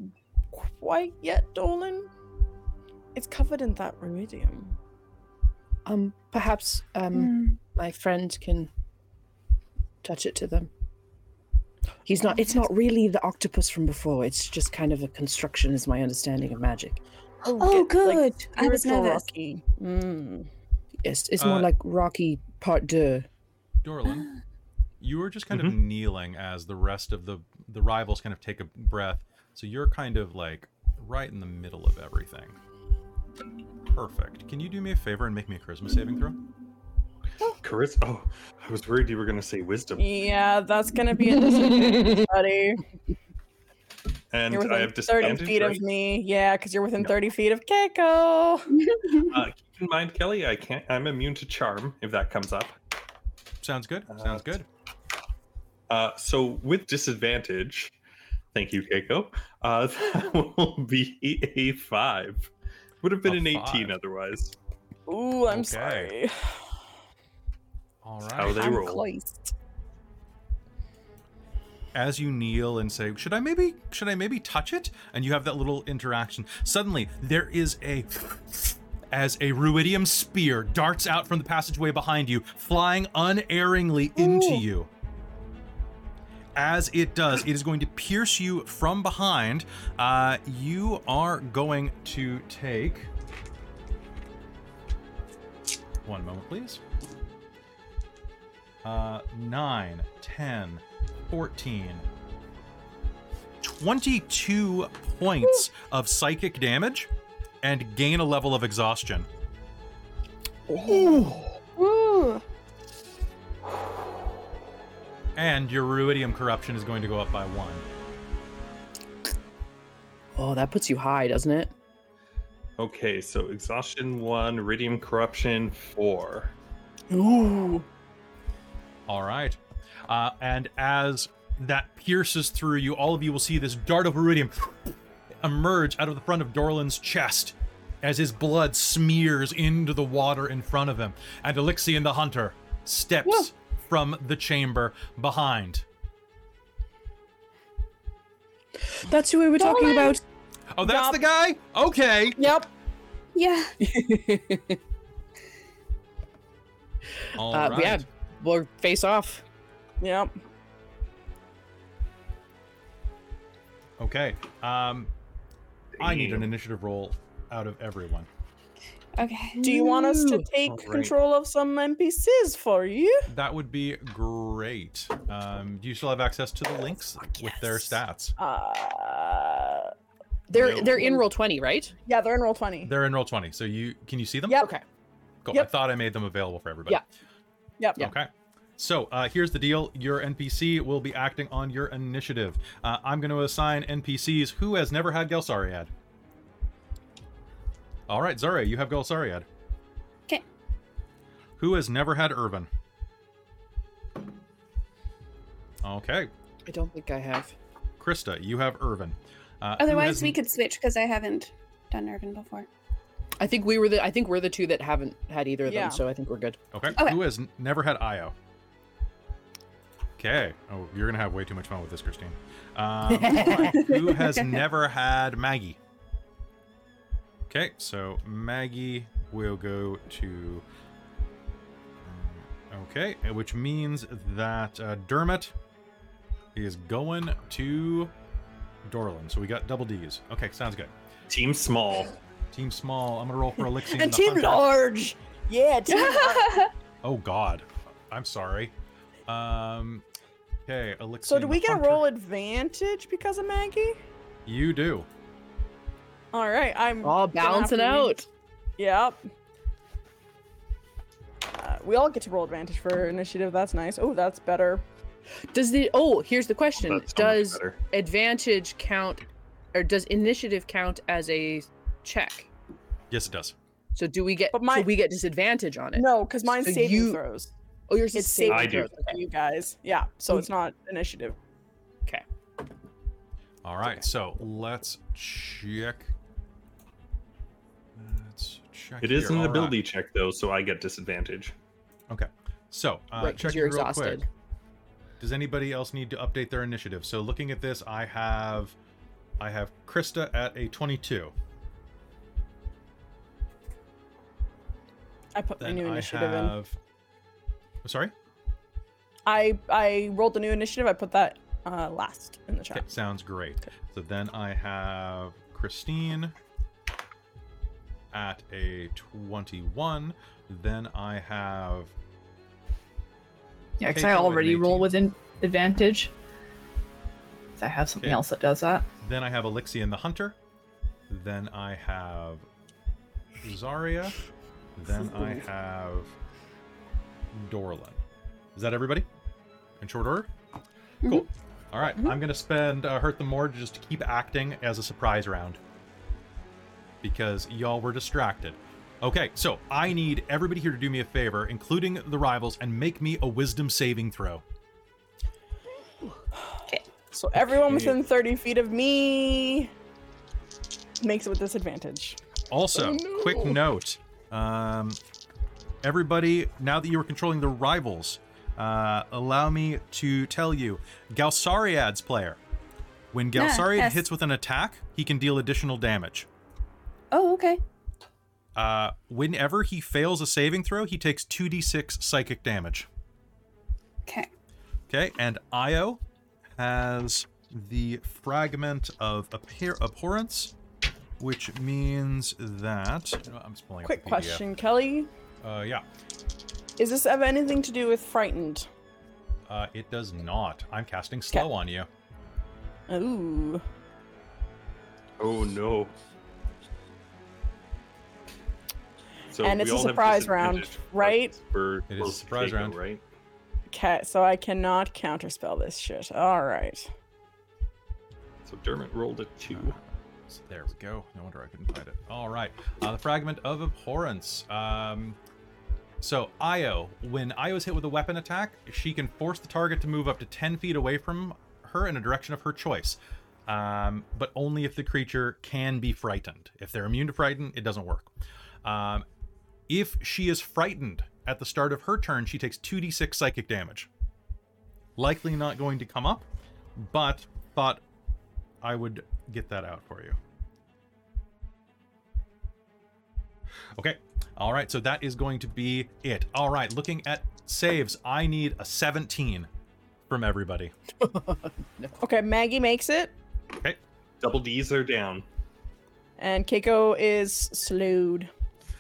quite yet, Dorlen. It's covered in that ruidium. Um, perhaps um, Mm. my friend can touch it to them. He's not. It's not really the octopus from before. It's just kind of a construction, is my understanding of magic. Oh, get, like, good. I was spiritual nervous. Rocky. Mm. Yes, it's more Uh, like Rocky Part Deux. Dorlen, you are just kind of kneeling as the rest of the the rivals kind of take a breath. So you're kind of like right in the middle of everything. Perfect. Can you do me a favor and make me a charisma saving throw? Charis. Oh, I was worried you were going to say wisdom. Yeah, that's gonna be a disadvantage, buddy. And You're I within have 30 feet right? of me. Yeah, because you're within No. 30 feet of Kaeko. Uh, keep in mind, Kelly, I can't. I'm immune to charm if that comes up. Sounds good. Sounds good. Uh, so with disadvantage, thank you, Kaeko. Uh, that will be a five. Would have been A an eighteen otherwise. Ooh, I'm Okay. sorry. All How they I'm roll. close. As you kneel and say, "Should I maybe should I maybe touch it?" and you have that little interaction. Suddenly, there is a as a ruidium spear darts out from the passageway behind you, flying unerringly into Ooh. you. As it does, it is going to pierce you from behind. Uh, you are going to take. One moment, please. Uh, 9, 10, 14, 22 points of psychic damage and gain a level of exhaustion. Ooh. And your ruidium corruption is going to go up by one. Oh, that puts you high, doesn't it? Okay, so exhaustion one, ruidium corruption four. Ooh. All right. Uh, and as that pierces through you, all of you will see this dart of ruidium emerge out of the front of Dorlen's chest as his blood smears into the water in front of him. And Alyxian the Hunter steps from the chamber behind. That's who we were talking about. Oh, that's Yup. the guy? Okay. Yep. Yeah. All uh, right. Yeah, we'll face off. Yep. Okay. Um, I need an initiative roll out of everyone. Okay. Do you want us to take Alright. control of some NPCs for you? That would be great. Um, do you still have access to the links with their yes. stats? Uh, They're No. they're in roll twenty, right? yeah, they're in roll twenty. They're in roll twenty. So you can you see them? Yep. Okay. Cool. Yep. I thought I made them available for everybody. Yeah. Yep. Yeah. Okay. So uh, here's the deal. Your NPC will be acting on your initiative. Uh, I'm going to assign NPCs who has never had Galsariad. All right, Xarria, you have Galsariad. Okay. Who has never had Irvin? Okay. I don't think I have. Christa, you have Irvin. Uh, Otherwise, has we could switch because I haven't done Irvin before. I think we were the I think we're the two that haven't had either of Yeah. them, so I think we're good. Okay. Okay. Who has n- never had Io? Okay. Oh, you're gonna have way too much fun with this, Christine. Um. Who has never had Maggie? Okay, so Maggie will go to. um, Okay, which means that uh, Dermot is going to Dorlen. So we got double D's. Okay, sounds good. Team small. Team small. I'm gonna roll for Alyxian. And team large. Yeah, team large. Oh God, I'm sorry. Um, okay, Alyxian. So do we get a roll advantage because of Maggie? You do. All right, I'm All gonna balancing out. Yep. Uh, we all get to roll advantage for initiative. That's nice. Oh, that's better. Does the oh here's the question. That's so much Does advantage count or does initiative count as a check? Yes, it does. So do we get But so we get disadvantage on it? No, because mine's So saving you- throws. Oh yours It's is saving I do. throws for you guys. Yeah, so it's not initiative. Okay. All right, so let's check. Let's check. It is here. an All right. ability check though, so I get disadvantage. Okay, so uh, right, because checking you're real exhausted. quick. Does anybody else need to update their initiative? So looking at this, I have, I have Christa at a 22. I put my Then new I initiative in. have. Sorry. I I rolled the new initiative. I put that uh, last in the chat. Okay, sounds great. So then I have Christine at a 21. Then I have. Yeah, because I so with an already roll 18. with an advantage. 'Cause I have something Okay. else that does that. Then I have Alyxian and the Hunter. Then I have Xarria. Then I have Dorlen. Is that everybody? In short order? Cool. All right, I'm gonna spend uh, hurt them more just to keep acting as a surprise round because y'all were distracted. Okay, so I need everybody here to do me a favor, including the rivals, and make me a Wisdom saving throw. Okay. So everyone Okay. within 30 feet of me makes it with disadvantage. Also, Oh, quick note: um, everybody, now that you are controlling the rivals, uh, allow me to tell you, Galsariad's player. When Galsariad yes. hits with an attack, he can deal additional damage. Oh, okay. Uh, whenever he fails a saving throw, he takes 2d6 psychic damage. Okay. Okay, and Io has the fragment of abhor- abhorrence, which means that. You know I'm just Quick question, Kelly. Uh, yeah. Is this have anything to do with frightened? Uh, it does not. I'm casting slow on you. Ooh. Oh no. So And it's a surprise round, right? For, It is a surprise round. right? Okay, so I cannot counterspell this shit. All right. So Dermot rolled a two. So there we go. No wonder I couldn't find it. All right. Uh, the fragment of abhorrence. Um, so Io, when Io is hit with a weapon attack, she can force the target to move up to 10 feet away from her in a direction of her choice. Um, but only if the creature can be frightened. If they're immune to frighten, it doesn't work. Um, if she is frightened at the start of her turn, she takes 2d6 psychic damage. Likely not going to come up, but thought I would get that out for you. Okay. All right. So that is going to be it. All right. Looking at saves, I need a 17 from everybody. Okay, Maggie makes it. Okay. Double D's are down. And Keiko is slowed.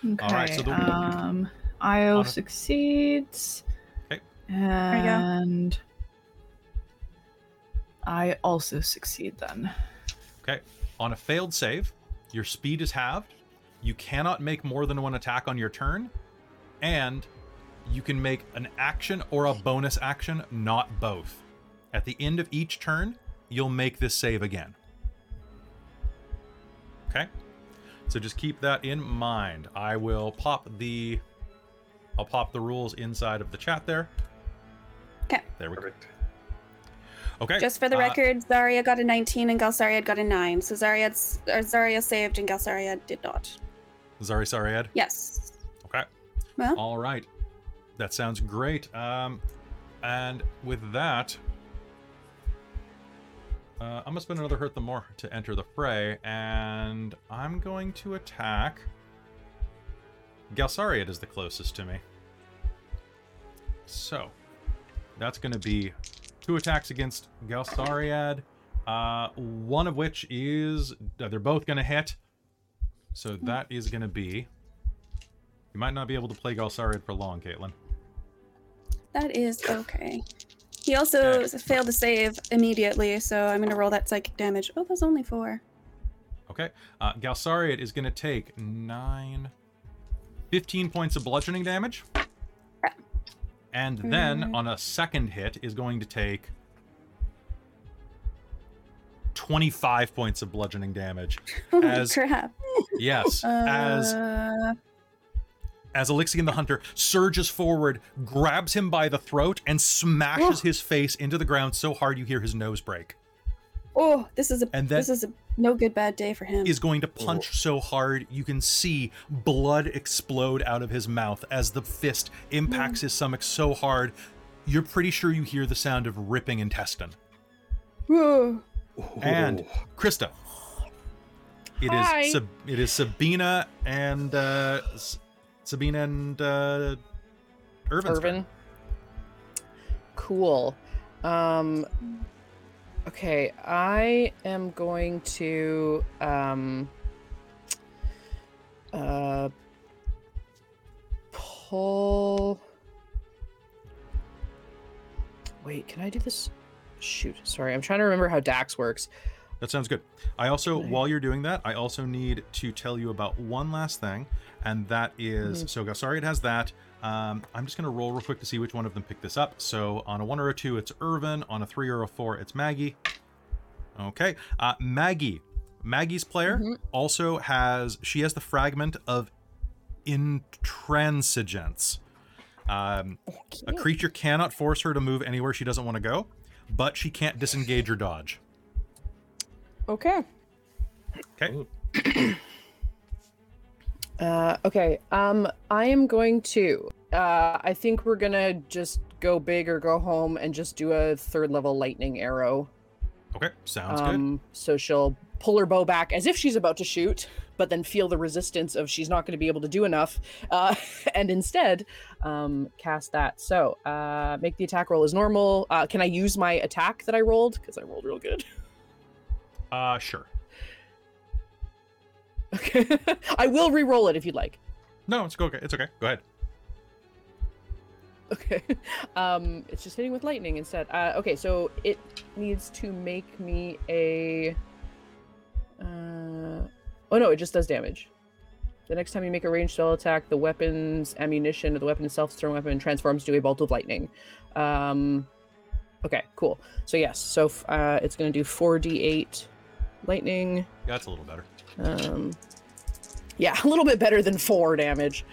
Okay. All right, so the- um, Io On succeeds. Okay. you go. And I also succeed then. Okay. On a failed save, your speed is halved. You cannot make more than one attack on your turn, and you can make an action or a bonus action, not both. At the end of each turn, you'll make this save again. Okay? So just keep that in mind. I will pop the I'll pop the rules inside of the chat there. Okay. There we go. Perfect. Okay. Just for the uh, record, Xarria got a 19 and Galsariad got a 9. So Zaryad's, or Xarria saved and Galsariad did not. Zari Sariad. Yes. Okay. Well, All right. That sounds great. Um, and with that, uh, I'm going to spend another Hurt the More to enter the fray, and I'm going to attack. Galsariad is the closest to me. So, that's going to be two attacks against Galsariad, uh, one of which is. uh, They're both going to hit. So that is going to be. You might not be able to play Galsariad for long, Caitlan. that is okay. He also Okay. failed to save immediately, so I'm going to roll that psychic damage. Oh, that's only four. Okay. Uh, Galsariad is going to take 9, 15 points of bludgeoning damage. And then Mm. on a second hit is going to take 25 points of bludgeoning damage. Holy As- crap. Yes, as Uh, as Alyxian the Hunter surges forward, grabs him by the throat, and smashes his face into the ground so hard you hear his nose break. oh, this is a And then- this is a no good bad day for him. is going to punch so hard you can see blood explode out of his mouth as the fist impacts his stomach so hard you're pretty sure you hear the sound of ripping intestine. Whoa. And Christa. It is Hi. Sab- it is Sabina and uh S- Sabina and uh Irvin's turn. Irvin. Cool. Um okay, I am going to um uh pull Wait, can I do this? Shoot, sorry. I'm trying to remember how Dax works. That sounds good. I also, Right. while you're doing that, I also need to tell you about one last thing, and that is Mhm. so Galsariad has that. Um, I'm just gonna roll real quick to see which one of them picked this up. So on a one or a two, it's Irvin. On a three or a four, it's Maggie. Okay, uh, Maggie. Maggie's player Mhm. also has she has the fragment of intransigence. Um, a creature cannot force her to move anywhere she doesn't want to go, but she can't disengage or dodge. Okay. Okay. Uh, okay. Um, I am going to. Uh, I think we're gonna just go big or go home and just do a third level lightning arrow. Okay, sounds good. Um, so she'll pull her bow back as if she's about to shoot, but then feel the resistance of she's not going to be able to do enough, uh, and instead um, cast that. So uh, make the attack roll as normal. Uh, can I use my attack that I rolled? Because I rolled real good. Uh, sure. Okay. I will re-roll it if you'd like. No, it's okay. It's okay. Go ahead. Okay. Um, it's just hitting with lightning instead. Uh, okay, so it needs to make me a. Uh, oh no, it just does damage. The next time you make a ranged spell attack, the weapon's ammunition of the weapon itself, thrown weapon, transforms to a bolt of lightning. Um, okay, cool. So yes, so uh, it's going to do four d8 lightning. Yeah, that's a little better. Um, yeah, a little bit better than four damage.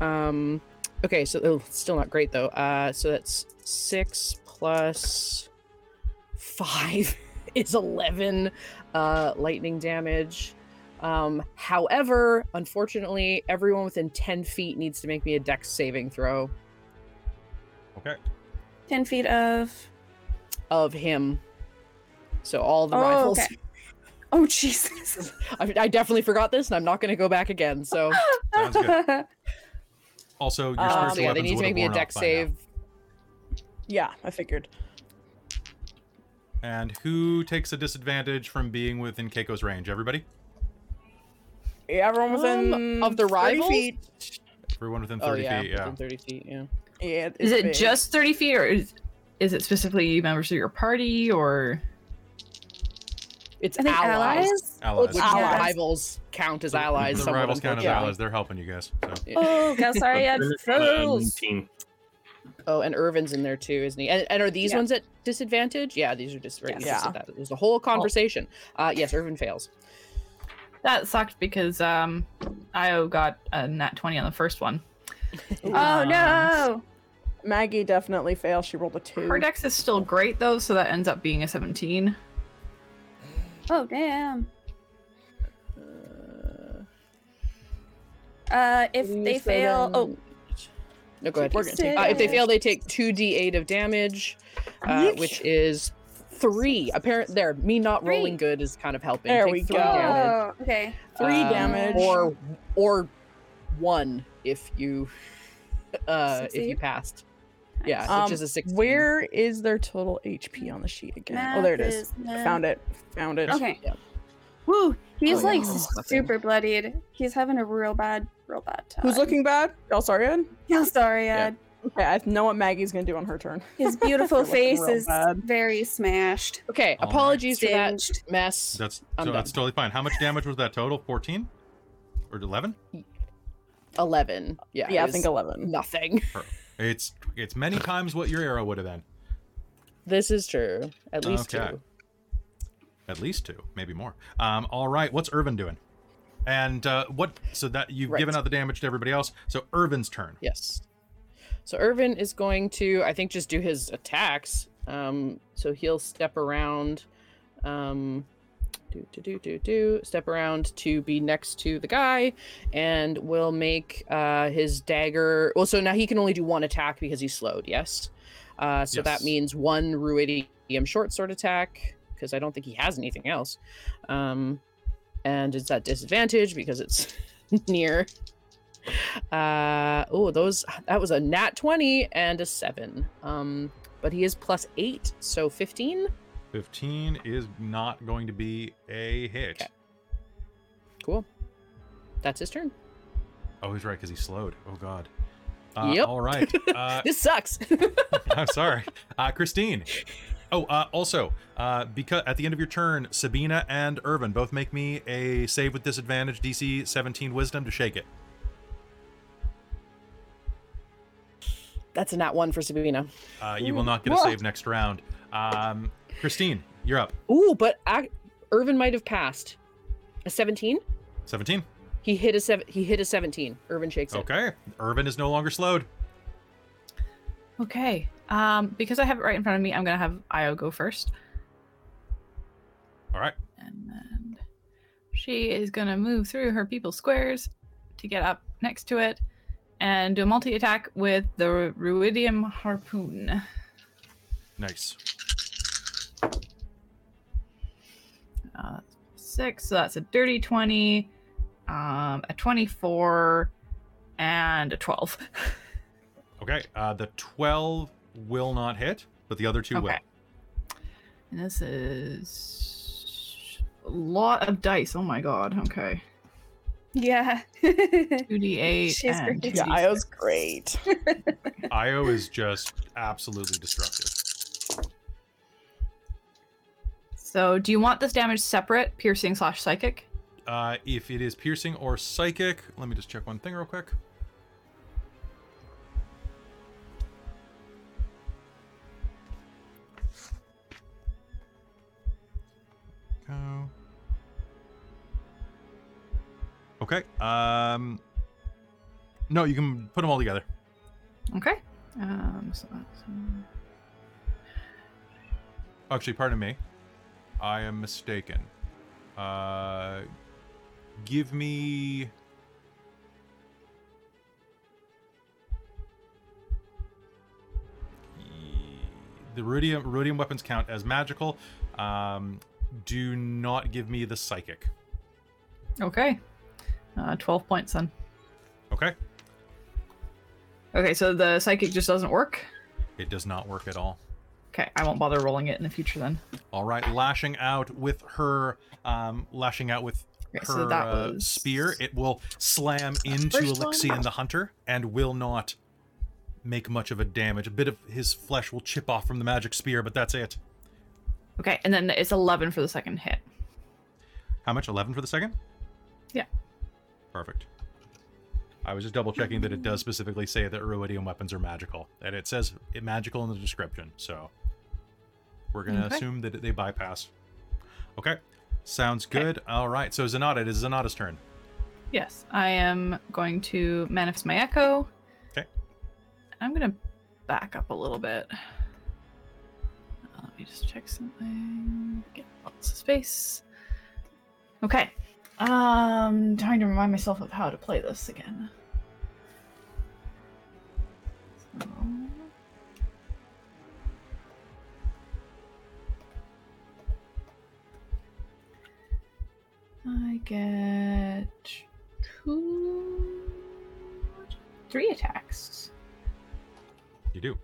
Um, okay, so oh, still not great though. Uh, so that's six plus five is eleven uh, lightning damage. Um, however, unfortunately, everyone within ten feet needs to make me a Dex saving throw Okay. 10 feet of. of him. So all the Oh, rifles. okay. Oh, Jesus. I, I definitely forgot this, and I'm not going to go back again. So. Good. Also, your spiritual so yeah, they need to make me a deck off now. save. Yeah, I figured. And who takes a disadvantage from being within Kaeko's range? Everybody? Yeah, everyone within Um, of the 30 rivals? feet. Everyone within Oh 30 yeah, feet, yeah. within thirty feet. Yeah. Yeah, Is it big. just 30 feet or is, is it specifically members of your party or It's I think allies. allies. Allies. Which Allies. rivals count as allies. The somewhat, rivals count as unfortunately. allies. They're helping you guys. So. Oh, Galsariad Uh, fools. 19. Oh, and Irvin's in there too, isn't he? And, and are these Yeah. ones at disadvantage? Yeah, these are just right. Yeah. Yeah. That. There's a whole conversation. Uh, yes, Irvin fails. that sucked because um Io got a nat 20 on the first one. Oh Um, no! Maggie definitely failed. She rolled a two. Her dex is still great though, so that ends up being a 17. Oh damn. Uh, Uh, if what they use for fail, oh, no, go ahead. We're gonna take Uh, if they fail, they take two d8 of damage, uh, which is three. Apparent there, me not rolling good is kind of helping. There Take we three go. damage. oh, okay. Three Um, damage. or or one if you uh if you passed. Yeah, Um, which is a six. Where is their total HP on the sheet again? oh, there it is. Is. Found it. Found it. Okay. Yeah. Woo! He's Oh, like yeah. super bloodied. He's having a real bad, real bad time. Who's looking bad? Oh, sorry, Ed. Galsariad. Okay, I know what Maggie's gonna do on her turn. His beautiful face is bad. very smashed. Okay, All right. apologies for that mess. That's so that's totally fine. How much damage was that total? 14 or 11? Eleven. Yeah. Yeah, I think eleven. nothing. It's it's many times what your arrow would have been. This is true. At least Okay. two. At least two, maybe more. Um, all right, what's Irvin doing? And uh, what? So that you've Right. given out the damage to everybody else. So Irvin's turn. Yes. So Irvin is going to, I think, just do his attacks. Um, so he'll step around. Um, do do do do do. Step around to be next to the guy, and will make uh, his dagger. Well, so now he can only do one attack because he's slowed. Yes. Uh, so that means one ruidium short sword attack because I don't think he has anything else. Um, and it's at disadvantage because it's near. Uh oh, those that was a nat 20 and a 7. Um but he is plus 8, so 15. 15 is not going to be a hit. Okay. Cool. That's his turn. Oh, he's right because he slowed. Oh God. Uh, Yep. All right. Uh, this sucks. I'm sorry, uh, Christine. Oh, uh, also, uh, because at the end of your turn, Sabina and Irvin both make me a save with disadvantage, DC 17 Wisdom to shake it. That's a nat 1 for Sabina. Uh, you will not get a save next round. Um, Christine, you're up. Ooh, but ac- Irvin might have passed. A 17? 17. He hit a seven he hit a 17. Irvin shakes it. Okay. Irvin is no longer slowed. Okay. Um because I have it right in front of me, I'm going to have Io go first. All right. And then she is going to move through her people squares to get up next to it and do a multi attack with the Ruidium Harpoon. Nice. Uh, six, so that's a dirty 20, um, a 24, and a 12. Okay. Uh, the 12 will not hit, but the other two will. Okay. And this is a lot of dice. Oh my god. Okay. Yeah. 2d8. She's and great. Yeah, 2d6. Io's great. Io is just absolutely destructive. So, do you want this damage separate, piercing slash psychic? Uh, if it is piercing or psychic, let me just check one thing real quick. Go. Okay. Um. No, you can put them all together. Okay. Um, so um, Actually, pardon me. I am mistaken. Uh, give me. The ruidium, ruidium weapons count as magical. Um, do not give me the psychic. okay. Uh, 12 points then. Okay? Okay, so the psychic just doesn't work. It does not work at all. Okay, I won't bother rolling it in the future then. All right, lashing out with her, um, lashing out with Okay, her so uh, was spear. It will slam into. Alyxian the hunter and will not make much of a damage. A bit of his flesh will chip off from the magic spear, but that's it. Okay, and then it's 11 for the second hit. How much? Eleven for the second. Yeah. Perfect. I was just double checking that it does specifically say that Ruidium weapons are magical, and it says it magical in the description. So we're gonna Okay. assume that they bypass. Okay, sounds Okay. good. All right, so Zenada, it is Zenada's turn. Yes, I am going to manifest my echo. Okay. I'm gonna back up a little bit. Uh, let me just check something. Get lots of space. Okay. Um, trying to remind myself of how to play this again. So... I get two, three attacks. You do.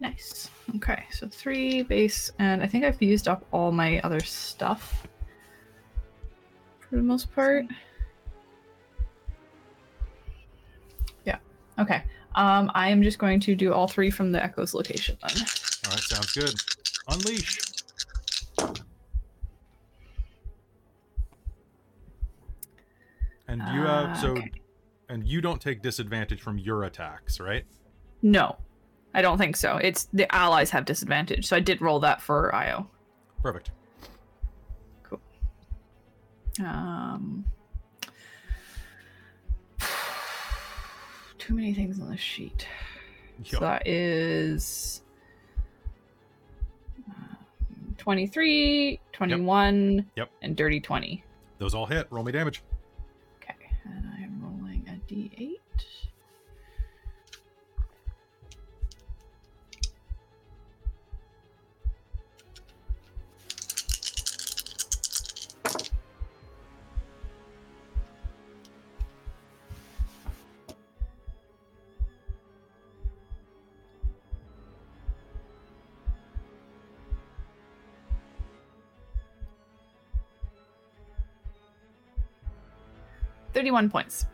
Nice. Okay, so three base, and I think I've used up all my other stuff for the most part. Yeah. Okay. Um, I am just going to do all three from the Echo's location then. All right, sounds good. Unleash. And you uh, Uh, so, okay. and you don't take disadvantage from your attacks, right? No, I don't think so. It's the allies have disadvantage, so I did roll that for Io. Perfect. Um, too many things on the sheet. So that is um, 23, 21, Yep. and dirty 20. Those all hit. Roll me damage. D8. Thirty-one points.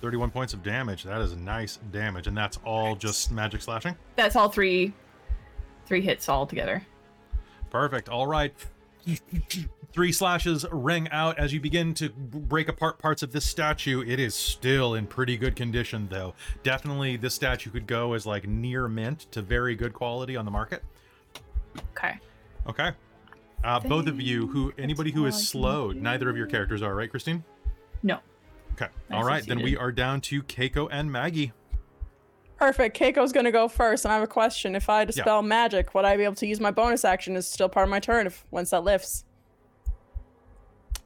31 points of damage. That is nice damage, and that's all just magic slashing. That's all three, three hits all together. Perfect. All right. Three slashes ring out as you begin to break apart parts of this statue. It is still in pretty good condition, though. Definitely, this statue could go as like near mint to very good quality on the market. Okay. Okay. Uh, both of you, who anybody who is all is I can slowed, neither of your characters are, right, Christine? No. Okay. I All right, then we are down to Kaeko and Maggie. Perfect. Kaeko's gonna go first, and I have a question. If I dispel magic, would I be able to use my bonus action Is still part of my turn if once that lifts?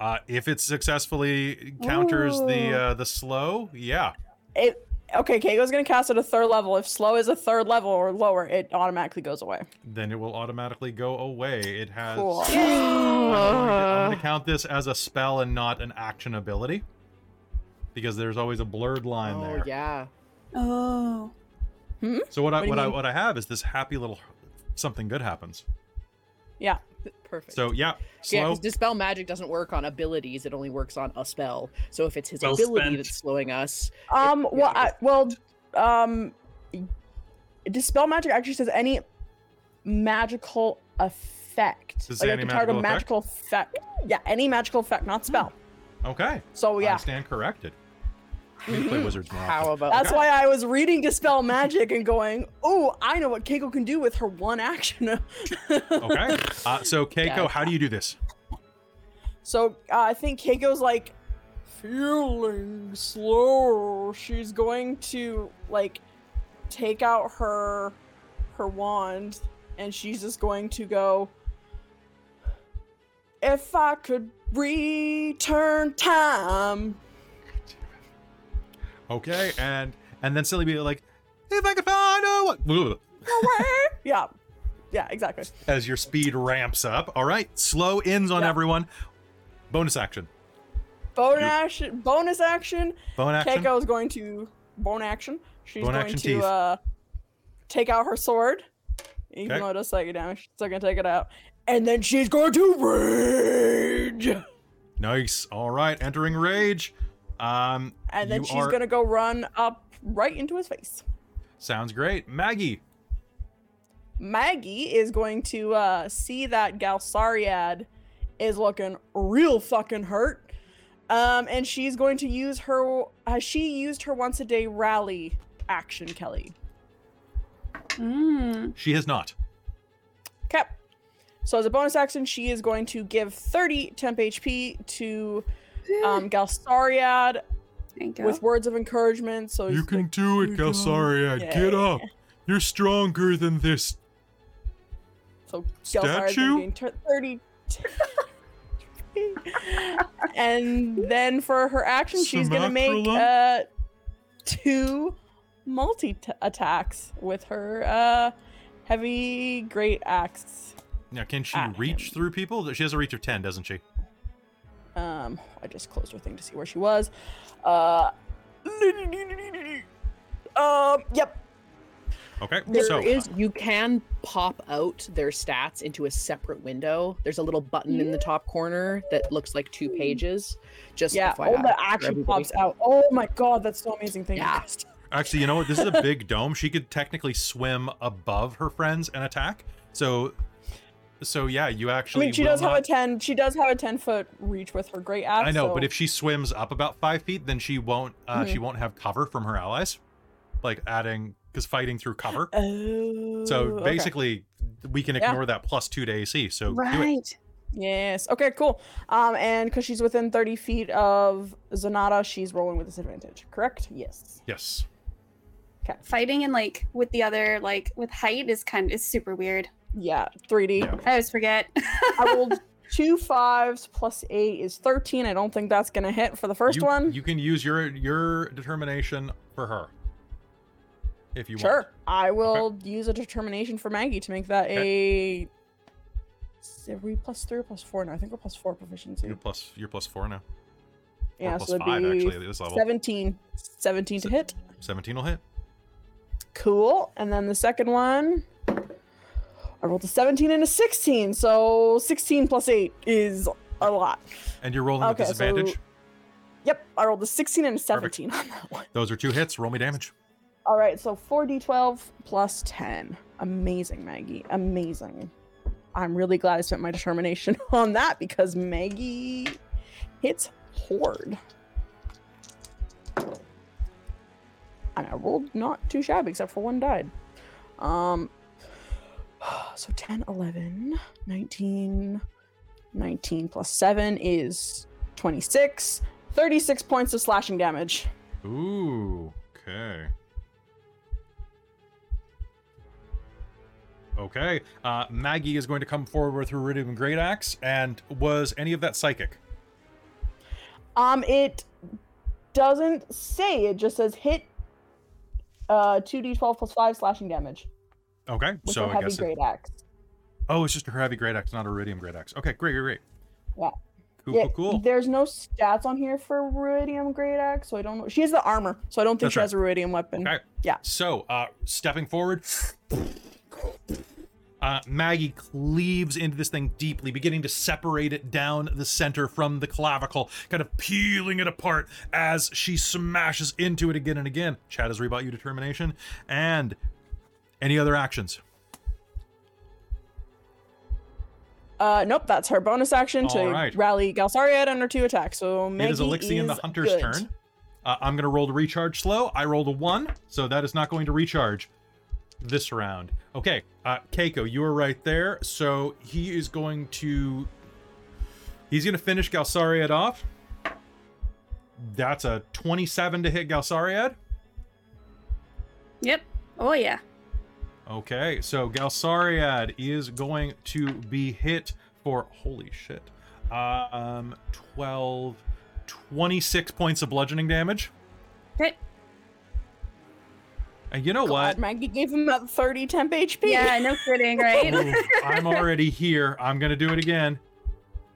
Uh, if it successfully counters the uh, the slow, yeah. It okay. Kaeko's gonna cast at a third level. If slow is a third level or lower, it automatically goes away. then it will automatically go away. It has. Cool. I'm, going to, I'm going to count this as a spell and not an action ability, because there's always a blurred line there. oh there. yeah. Oh. So what I What do what I what I have is this happy little something good happens. Yeah. Perfect. So yeah, yeah, slow. because dispel magic doesn't work on abilities; it only works on a spell. So if it's his Well ability spent. that's slowing us, Um. yeah, Well. I I, well. Um. Dispel magic actually says any magical effect. Does it like say any can target a magical magical effect. Yeah. Any magical effect, not spell. okay. So yeah, I yeah. stand corrected. We need to play Mhm. wizards more. how often. about That's why I was reading Dispel Magic and going, oh, I know what Kaeko can do with her one action. Okay. Uh, so Kaeko, Yeah. how do you do this? So uh, I think Kaeko's like feeling slow. She's going to like take out her her wand and she's just going to go if I could return time. Okay, and and then silly be like, if I could find a what? yeah. Yeah, exactly. As your speed ramps up. All right, slow ins on Yeah. everyone. Bonus action. Bonus action bonus action. Bone action. Kaeko is going to bone action. She's Bone going action to uh take out her sword. Even Okay. though it does psychic damage, she's still gonna take it out. And then she's going to rage. Nice. All right, entering rage. Um, And then she's are- gonna go run up right into his face. Sounds great, Maggie. Maggie is going to uh, see that Galsariad is looking real fucking hurt. Um, and she's going to use her. Has she used her once a day rally action, Kelly? Mm. She has not. Okay. So as a bonus action, she is going to give 30 temp HP to um, Galsariad There you go. with words of encouragement. So You can like, do it, "You're doing- Galsariad. Get Yeah. up. You're stronger than this. So Galsariad's Statue? gonna gain tur- 30. and then for her action, she's gonna make uh, two multi t- attacks with her uh, heavy great axe. Now, can she reach him. through people? She has a reach of 10, doesn't she? Um, I just closed her thing to see where she was. Uh, um, yep. Okay, There so is- you can pop out their stats into a separate window. There's a little button in the top corner that looks like two pages. Just Yeah, all the action pops out. Oh my god, that's so amazing. Thank Yeah. you. actually, you know what? This is a big dome. She could technically swim above her friends and attack. So, so yeah, you actually. I actually. mean, she will does have a ten. She does have a ten foot reach with her great axe. I know, so- but if she swims up about five feet, then she won't. Uh, She Mhm. won't have cover from her allies, like adding because fighting through cover. Oh. So okay. basically, we can Yeah. ignore that plus two to AC. So do it. right. Yes. Okay. Cool. Um, and because she's within thirty feet of Zenada, she's rolling with disadvantage. Correct? Yes. Yes. Okay. Fighting and like with the other like with height is kind of is super weird. Yeah. Three D. Yeah. I always forget. I rolled two fives plus eight is thirteen. I don't think that's gonna hit for the first you, one. You can use your your determination for her. If you Sure. want. I will use a determination for Maggie to make that a. Are we plus three or plus four now? I think we're plus four proficiency. You're plus you're plus four now. yeah, or plus so it'd five be actually at this level. 17. 17 to hit. Seventeen will hit. Cool. And then the second one, I rolled a 17 and a 16. So 16 plus 8 is a lot. And you're rolling Okay, with disadvantage. so- Yep, I rolled a 16 and a 17 on that one. Those are two hits. Roll me damage. All right, so 4d12 plus 10. Amazing, Maggie. Amazing. I'm really glad I spent my determination on that because Maggie hits horde. And I rolled not too shabby except for one died. Um so 10, 11, 19, 19 plus 7 is 26. 36 points of slashing damage. Ooh. Okay. Okay. Uh, Maggie is going to come forward with her Ruidium Great Axe. And was any of that psychic? Um, it doesn't say. It just says hit uh 2d12 plus 5 slashing damage Okay. with so her I heavy guess. It, great axe. oh, it's just her heavy Great Axe, not a Ruidium Great Axe. Okay. Great. Great. Great. Yeah. Cool. Yeah, Cool. Cool. There's no stats on here for Ruidium Great Axe, so I don't know. She has the armor, so I don't think That's she right. has a Ruidium weapon. Okay. Yeah. So, uh, stepping forward, uh, Maggie cleaves into this thing deeply, beginning to separate it down the center from the clavicle, kind of peeling it apart as she smashes into it again and again. Chad has rebought you determination. And any other actions? Uh, nope, that's her bonus action to All right. rally Galsariad under two attacks. So Maggie it is Elixir and the Hunter's good. turn. Uh, I'm going to roll to recharge slow. I rolled a one, so that is not going to recharge this round. Okay, uh, Kaeko, you are right there. So he is going to. He's going to finish Galsariad off. That's a 27 to hit Galsariad. yep. Oh yeah. Okay, so Galsariad is going to be hit for holy shit. Uh, um 12 26 points of bludgeoning damage. Okay. And you know what? God, Maggie gave him that 30 temp HP. Yeah, no kidding, right? Ooh, I'm already here. I'm going to do it again.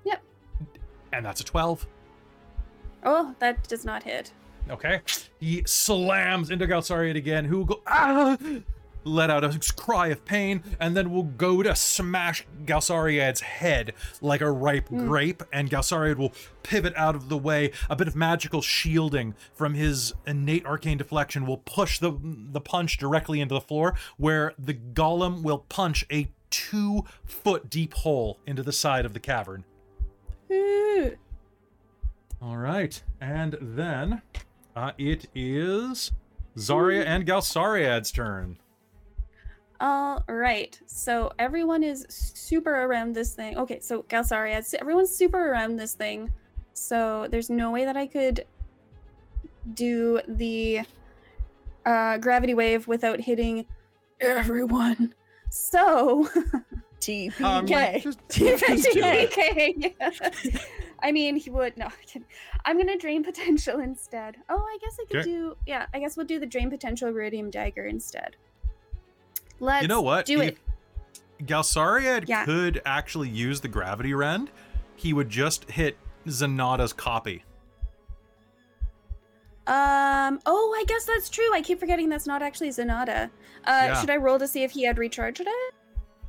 Yep. And that's a 12. oh, that does not hit. Okay. He slams into Galsariad again, who go ah, let out a cry of pain, and then will go to smash Galsariad's head like a ripe hmm. grape, and Galsariad will pivot out of the way. A bit of magical shielding from his innate arcane deflection will push the the punch directly into the floor, where the golem will punch a two foot deep hole into the side of the cavern. Hmm. All right, and then uh, it is Xarria hmm. and Galsariad's turn. All right. So everyone is super around this thing. Okay, so Galsaria, everyone's super around this thing. So there's no way that I could do the uh, gravity wave without hitting everyone. So TPK. Um, just- just do yeah. I mean, he would no. I'm. I'm gonna drain potential instead. Oh, I guess I could Okay. do. Yeah, I guess we'll do the drain potential ruidium dagger instead. Let's you know what? do if it. Galsariad Yeah. could actually use the gravity rend, he would just hit Zenada's copy. Um. Oh, I guess that's true. I keep forgetting that's not actually Zenada. Uh, Yeah. should I roll to see if he had recharged it?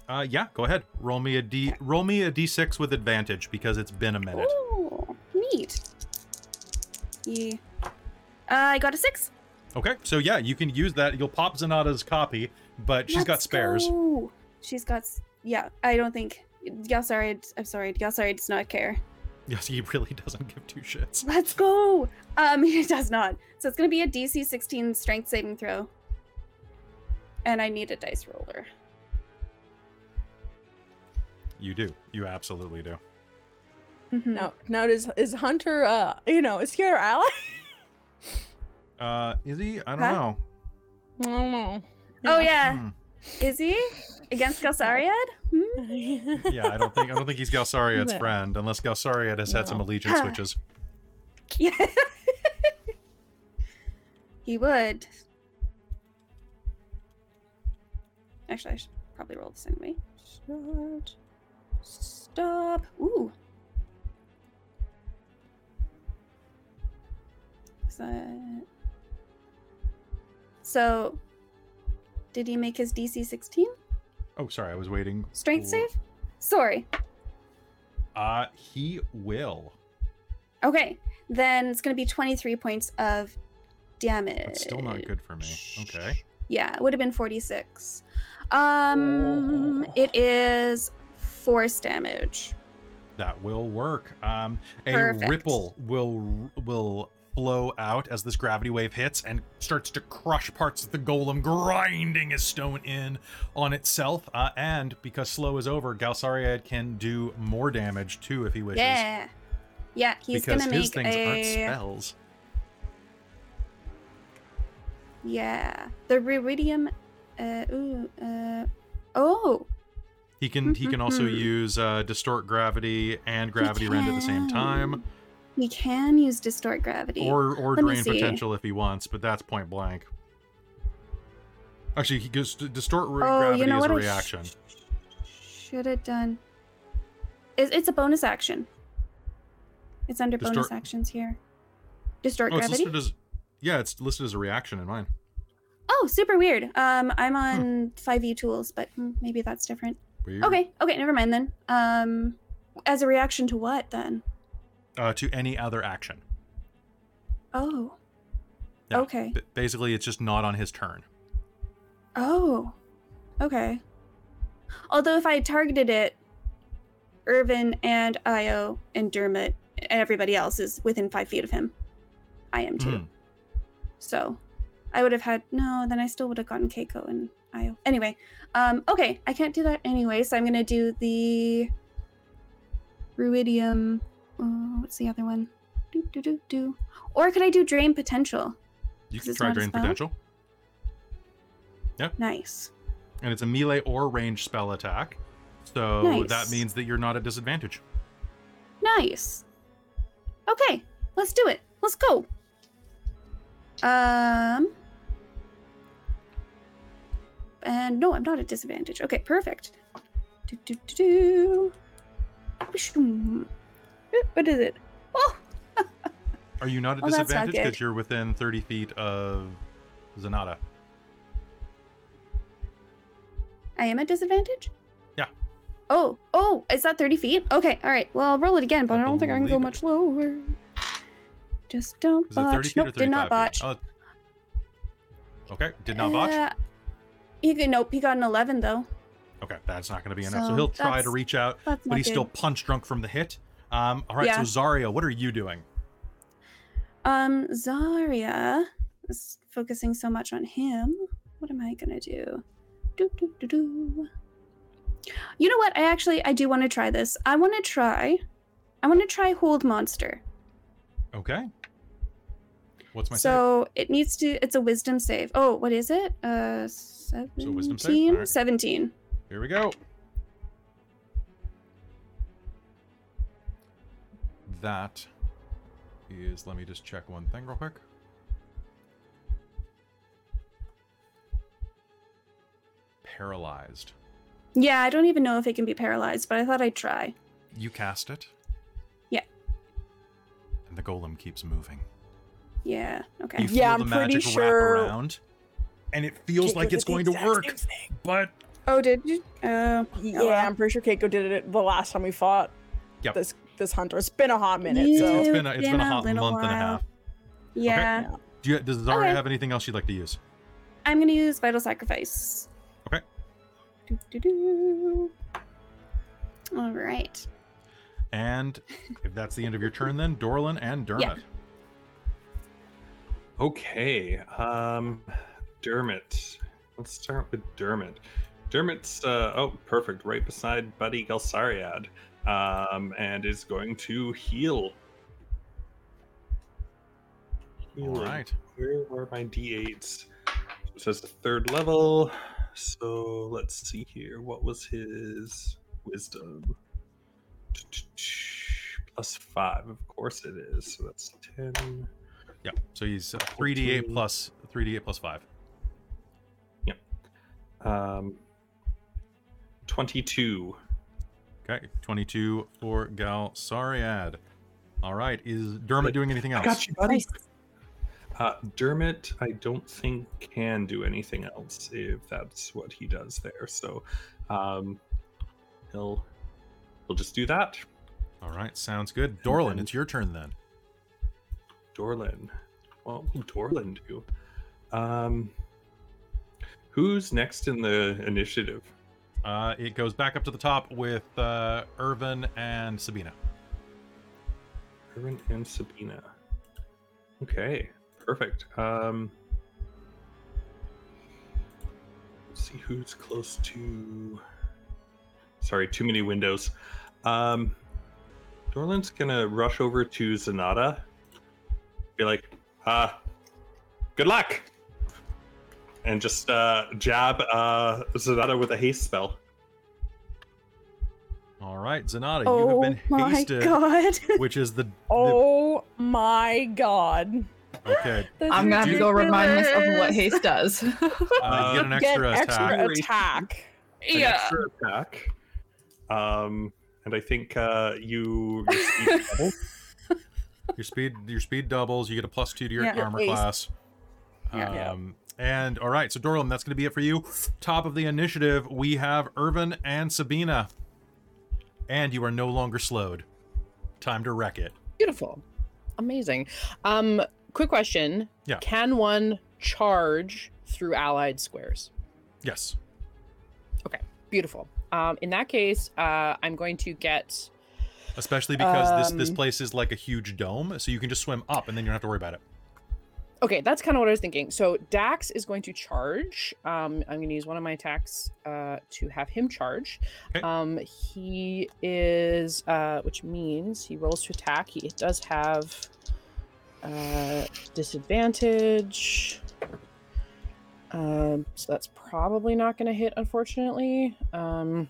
Uh, yeah, go ahead. Roll me a d. Roll me a d6 with advantage because it's been a minute. Oh, neat. Yeah. Uh, I got a six. Okay, so yeah, you can use that. You'll pop Zenada's copy, but she's got Let's spares. go. She's got. Yeah, I don't think. Galsari, I'm sorry. Galsari does not care. Yes, he really doesn't give two shits. Let's go. Um, he does not. So it's gonna be a DC 16 Strength saving throw. And I need a dice roller. You do. You absolutely do. Mhm. Now, now is is Hunter? Uh, you know, is he our ally? Uh, is he? I don't Huh? know. I don't know. Oh yeah, Hmm. is he against Galsariad? Hmm? Yeah, I don't think I don't think he's Galsariad's friend unless Galsariad has had some allegiance switches. Yeah. he would. Actually, I should probably roll this anyway. Start. Stop. Ooh. Is that... So, did he make his DC 16? Oh, sorry, I was waiting. Strength for- save? Sorry. Uh, he will. Okay, then it's going to be 23 points of damage. That's still not good for me. Okay. Yeah, it would have been 46. Um, it is force damage. That will work. Um, a Perfect. ripple will will flow out as this gravity wave hits and starts to crush parts of the golem, grinding his stone in on itself. Uh, and because slow is over, Galsariad can do more damage too if he wishes. Yeah. Yeah, he's because gonna his make things aren't spells. yeah. The Ruidium. Uh, ooh. Uh. Oh. He can he can also Mhm. use uh, distort gravity and gravity rend at the same time. He can use distort gravity. or or Let drain potential if he wants, but that's point blank. Actually, he goes distort oh, gravity you know what? a reaction. should have done. It's, it's a bonus action. It's under bonus actions here. Distort Oh, gravity. listed as yeah, it's listed as a reaction in mine. Oh, super weird. Um, I'm Hmm. on 5e tools, but hmm, maybe that's different. Weird. Okay, okay, never mind then. Um, as a reaction to what then? Uh, to any other action. Oh. Yeah. Okay. B- basically, it's just not on his turn. Oh. Okay. Although if I targeted it, Irvin and Io and Dermot and everybody else is within five feet of him. I am too. Mhm. So I would have had no, then I still would have gotten Kaeko and Io. Anyway, um, okay, I can't do that anyway, so I'm gonna do the Ruidium. Oh, what's the other one? Do do do do. Or could I do Drain Potential? You can try drain Potential. potential, Nice. and it's a melee or range spell attack. So that means that you're not at disadvantage. Nice. Okay, let's do it. Let's go. Um. And no, I'm not at disadvantage. Okay, perfect. Do, do, do, do. Eh, What is it? Oh, Are you not at Oh, disadvantage because you're within 30 feet of Zenada? I am at disadvantage? Yeah. Oh, oh, is that 30 feet? Okay, all right. Well, I'll roll it again, but I, I don't think I can go it- much lower. Just don't botch. Nope, did not botch. Oh. Okay, did not botch. Uh, he could, nope, he got an 11 though. Okay, that's not going to be enough. So so he'll try to reach out, but he's good. still punch drunk from the hit. Um, all right, Yeah. so Xarria, what are you doing? Um, Xarria is focusing so much on him. What am I gonna do? Do do do do. You know what? I actually I do want to try this. I want to try. I want to try hold monster. Okay. What's my save? so it needs to. It's a wisdom save. Oh, what is it? Uh, seventeen. wisdom save? Alright. Seventeen. Here we go. That is, let me just check one thing real quick. Paralyzed. Yeah, I don't even know if it can be paralyzed, but I thought I'd try. You cast it. Yeah. And the golem keeps moving. Yeah. Okay. You feel Yeah, the I'm pretty magic sure- wrap around, and it feels like it's going to work. But Oh, did you? Uh, Yeah. I'm pretty sure Kaeko did it the last time we fought Yep. this this hunter. It's been a hot minute, it's, so it's been a, it's been a hot month little and a half. Yeah. yeah. Do you, does Xarria Okay. have anything else you'd like to use? I'm gonna use vital sacrifice. Okay. Do, do, do. All right. And if that's the end of your turn, then Dorlen and Dermot. Okay. Um, Dermot. Let's start with Dermot. Dermot's uh, oh perfect, right beside Buddy Galsariad, um, and is going to heal. All right. Where are my d8s? It says the third level. So let's see here. What was his wisdom? Plus five, of course it is. So that's ten. Yeah. So he's uh, 3d8 plus 3d8 plus 5. Um, twenty-two. Okay. 22 for Galsariad. All right. Is Dermot doing anything else? I else? got you, buddy. Uh, Dermot, I don't think can do anything else if that's what he does there. So, um, he'll he'll just do that. All right. Sounds good. Dorlen, then- it's your turn then. Dorlen. What will Dorlen do? Um, who's next in the initiative? Uh, it goes back up to the top with uh, Irvin and Sabina. Irvin and Sabina. Okay, perfect. Um, let's see who's close to. Sorry, too many windows. Um, Dorlen's gonna rush over to Zenada. Be like, uh, good luck! And just uh, jab uh, Zenada with a haste spell. All right. Zenada, you oh have been hasted, my hasted, god. which is the. the- Oh my god. okay. This I'm gonna have to go remind myself of what haste does. Uh, you get an Get extra attack. extra attack. An extra attack. Um, and I think uh, you your speed. Your speed, your speed doubles. You get a plus two to your Yeah. armor Ace. class. Yeah. Um, and all right, so Dorlen, that's going to be it for you. Top of the initiative, we have Irvin and Sabina, and you are no longer slowed. Time to wreck it. Beautiful. Amazing. Um, quick question. Yeah. Can one charge through allied squares? Yes. Okay. Beautiful. Um, in that case, uh, I'm going to get. Especially because this this Um, place is like a huge dome, so you can just swim up, and then you don't have to worry about it. Okay, that's kind of what I was thinking. So Dax is going to charge. Um, I'm going to use one of my attacks uh, to have him charge. Okay. Um, he is, uh, which means he rolls to attack. He does have uh, disadvantage. Um, so that's probably not going to hit, unfortunately. Um,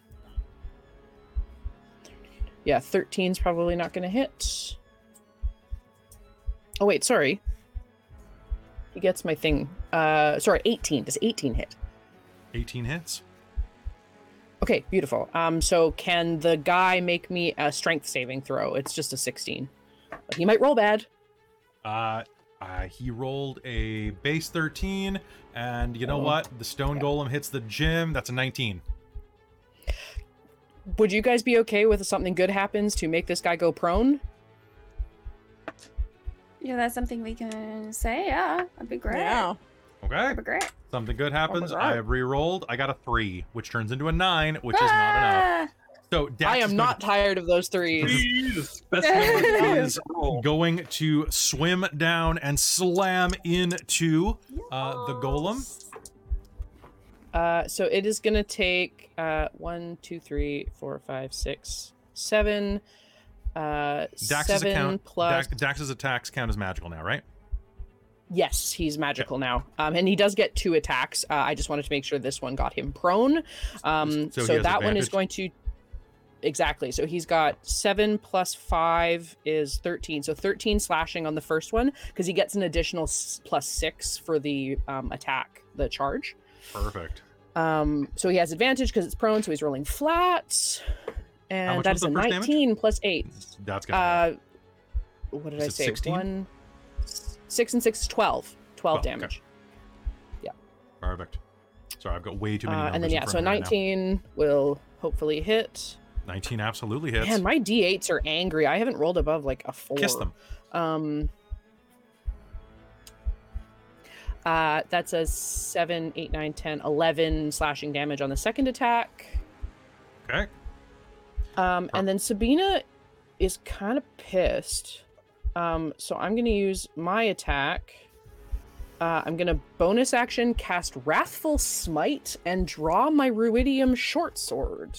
yeah, 13 is probably not going to hit. Oh, wait, sorry. He gets my thing. Uh, sorry, 18. Does 18 hit? 18 hits. Okay, beautiful. Um, so can the guy make me a strength saving throw? It's just a 16. But he might roll bad. Uh, uh, he rolled a base 13, and you know Oh. what? The stone golem hits the gym. That's a 19. would you guys be okay with something good happens to make this guy go prone? Yeah, that's something we can say. Yeah, that'd be great. Yeah. Okay. That'd be great. Something good happens. I have re-rolled. I got a three, which turns into a nine, which is not enough. Ah! So Dax I am not to- tired of those threes. Please, best is going to swim down and slam into uh, the golem. Uh, so it is gonna take uh one, two, three, four, five, six, seven. Uh, Dax's account. plus. Dax, Dax's attacks count as magical now, right? Yes, he's magical now, um, and he does get two attacks. Uh, I just wanted to make sure this one got him prone. Um, So so that one is going to exactly. So he's got seven plus five is thirteen. So thirteen slashing on the first one because he gets an additional s- plus six for the um, attack, the charge. Perfect. Um, so he has advantage because it's prone, so he's rolling flat. And that is a first damage? 19 plus 8. That's gonna. Uh, what did Is I say? 16? One, six and six is 12. 12 Oh, okay. damage. Perfect. Sorry, I've got way too many. Uh, and then, yeah, so front of me right 19 will hopefully hit. 19 absolutely hits. Man, my d8s are angry. I haven't rolled above like a 4. Kiss them. Um, uh, that's a 7, 8, 9, 10, 11 slashing damage on the second attack. Okay. Um, and then Sabina is kind of pissed. Um, so I'm going to use my attack. Uh, I'm going to bonus action cast Wrathful Smite and draw my Ruidium short sword.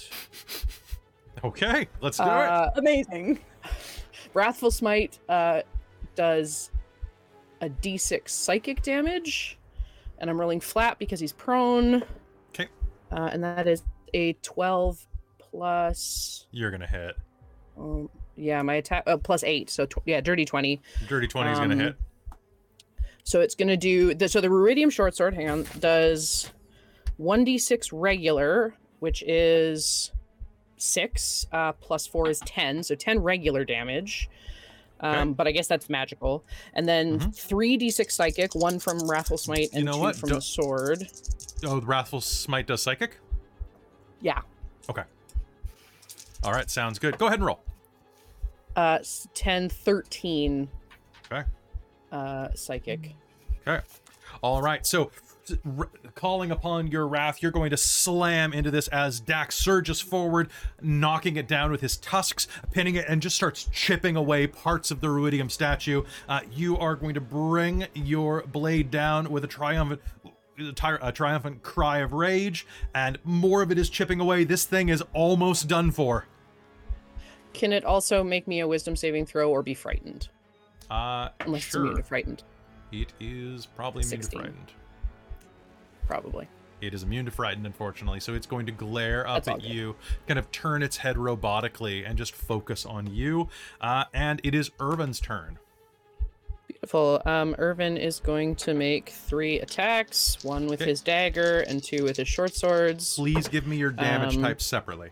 Okay. Let's do it. Uh, Amazing. Wrathful Smite uh, does a d6 psychic damage, and I'm rolling flat because he's prone. Okay. Uh, and that is a 12 plus. You're gonna hit. Um, yeah, my attack uh, plus eight, so tw- yeah, dirty 20. Dirty 20 is gonna Um, hit. So it's gonna do the so the Ruidium short sword. Hang on, does one d six regular, which is six uh, plus four is ten, so ten regular damage. Um, Okay. But I guess that's magical. And then Mhm. three d six psychic, one from Wrathful Smite, and know two what? from Do- the sword. Oh, the Wrathful Smite does psychic? Yeah, Okay. All right, sounds good. Go ahead and roll. uh, s- 10, 13 Okay. uh, psychic. Okay. All right. So, r- calling upon your wrath, you're going to slam into this as Dax surges forward, knocking it down with his tusks, pinning it, and just starts chipping away parts of the Ruidium statue. Uh, you are going to bring your blade down with a triumphant. A, tri- a triumphant cry of rage, and more of it is chipping away. This thing is almost done for. Can it also make me a wisdom saving throw or be frightened? Uh, Unless it's immune to frightened, It is probably immune to 16. frightened. probably. It is immune to frightened, unfortunately, so it's going to glare up at good. you, kind of turn its head robotically, and just focus on you. Uh, and it is Irvin's turn. Beautiful. Um, Irvin is going to make three attacks: one with Okay. his dagger and two with his short swords. Please give me your damage Um, types separately.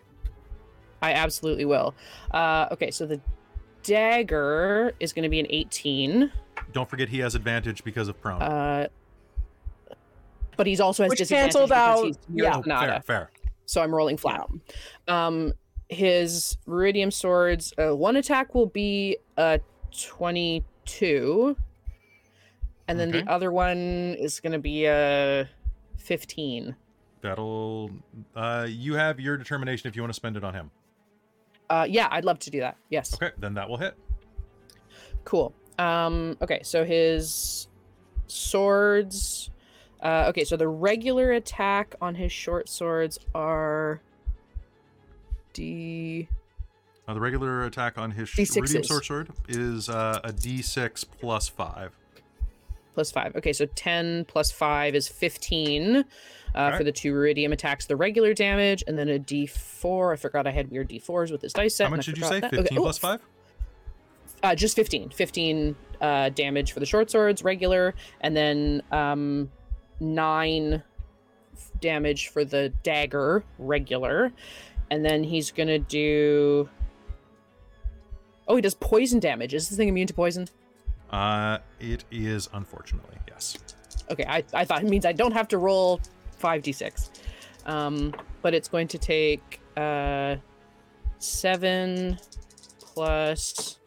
I absolutely will. Uh, okay, so the dagger is going to be an 18. Don't forget he has advantage because of prone. Uh, but he's also has Which disadvantage canceled out- he's yeah. oh, Zenada. fair, fair. so I'm rolling flat. Um, his Ruidium swords, uh, one attack will be a 22, and then Okay. the other one is going to be a 15. That'll. Uh, you have your determination if you want to spend it on him. Uh, yeah, I'd love to do that. Yes. Okay, then that will hit. Cool. Um, okay, so his swords. Uh, okay, so the regular attack on his short swords are D. Uh, the regular attack on his D6s. Ruidium Sword Sword is uh, a d6 plus 5. plus five. Okay, so 10 plus five is 15 uh, Okay. for the two Ruidium attacks, the regular damage, and then a d4. I forgot I had weird d4s with this dice set. How much did you say? that. 15 Okay, plus 5? Uh, just 15. 15 uh, damage for the short swords, regular, and then um, 9 f- damage for the dagger, regular. And then he's going to do. Oh, he does poison damage. Is this thing immune to poison? Uh, it is, unfortunately, yes. Okay, I, I thought it means I don't have to roll 5d6. Um, but it's going to take uh, seven plus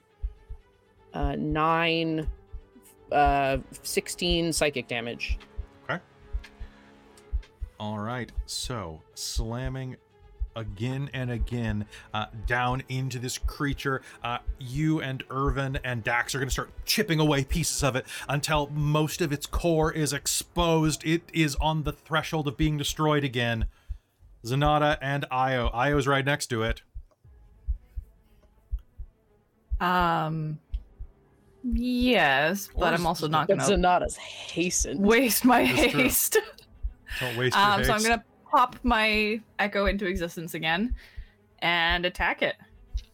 uh, nine, uh, 16 psychic damage. Okay. All right, so slamming again and again uh, down into this creature. Uh, you and Irvin and Dax are going to start chipping away pieces of it until most of its core is exposed. It is on the threshold of being destroyed again. Zenada and Io. Io's right next to it. Um. Yes, but I'm also not gonna Zenada's hastened. waste my haste. Don't waste your Um, so I'm gonna pop my echo into existence again and attack it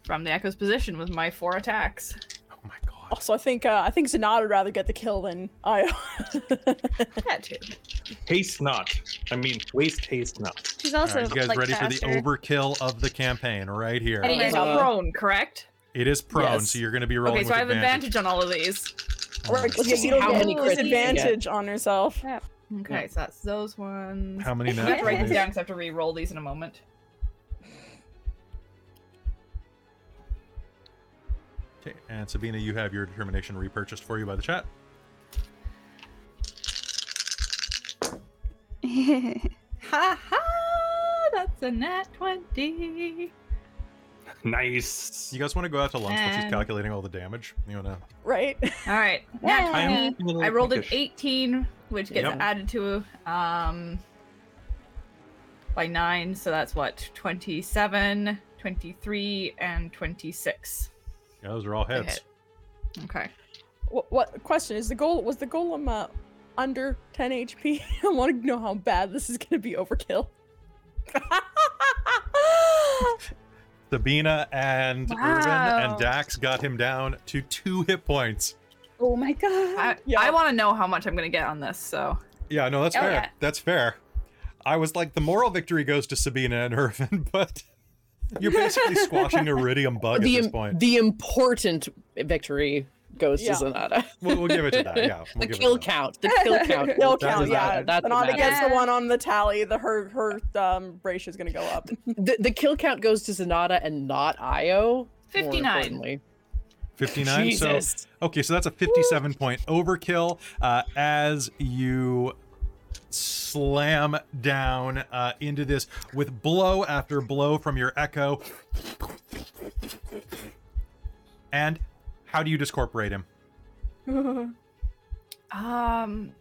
from the echo's position with my four attacks. Oh my god. Also, I think uh, I think Zenada would rather get the kill than I. That too. Haste not. I mean, waste haste not. She's also right, you guys like ready faster. for the overkill of the campaign right here? And it is Uh, prone, correct? It is prone, Yes. so you're going to be rolling Okay, so with I have advantage on all of these. Right, Let's see you don't how many crits you get. disadvantage on herself. Okay, so that's those ones. How many I have to write this natural down because I have to re-roll these in a moment. Okay, and Sabina, you have your determination repurchased for you by the chat. Ha ha! That's a nat 20. Nice. You guys want to go out to lunch while she's calculating all the damage? You want to? Right. All right. Nat Yeah. 20. I'm a little I rolled an peckish. 18, which gets Yep. added to um by 9, so that's what 27, 23 and 26. Yeah, those are all to heads. hit. Okay. What, what question is the goal? Was the golem uh, under 10 HP? I want to know how bad this is going to be overkill. Sabina and Irvin and Dax got him down to two hit points. Oh my god. I, Yeah. I want to know how much I'm going to get on this, so Yeah, no, that's Oh, fair. yeah. That's fair. I was like, the moral victory goes to Sabina and Irvin, but you're basically squashing a Ruidium bug the, at this im- point. the important victory goes Yeah. to Zenada. We'll, we'll give it to that. Yeah, we'll the kill to that. count. The kill count. Kill goes count, yeah. That's what Zenada gets the one on the tally. The her her um ratio is going to go up. The, the kill count goes to Zenada and not Io. more 59. importantly. 59. So Okay, so that's a 57 point overkill uh, as you slam down uh, into this with blow after blow from your echo. And how do you discorporate him? Um,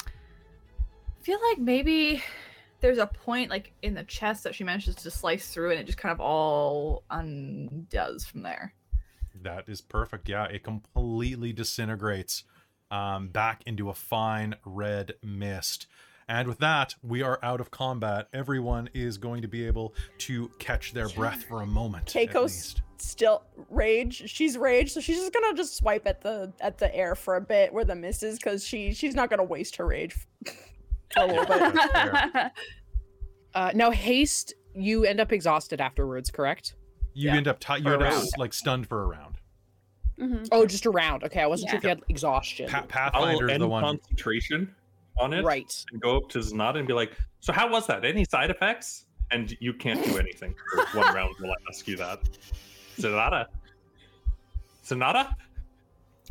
I feel like maybe there's a point like in the chest that she manages to slice through, and it just kind of all undoes from there. That is perfect. Yeah, it completely disintegrates um, back into a fine red mist. And with that, we are out of combat. Everyone is going to be able to catch their breath for a moment. at Kaeko's least. still rage. She's rage, so she's just gonna just swipe at the at the air for a bit where the mist is, because she she's not gonna waste her rage a little bit. Uh, now haste, you end up exhausted afterwards, correct? You Yeah. end up ti you end up like stunned for a round. Mhm. Oh, just around. Okay, I wasn't sure if you had exhaustion. Pa- I'll Pathfinder's the one. concentration on it right. and go up to Zenada and be like, "So how was that? Any side effects?" And you can't do anything for one round. Will I ask you that, Zenada? Zenada?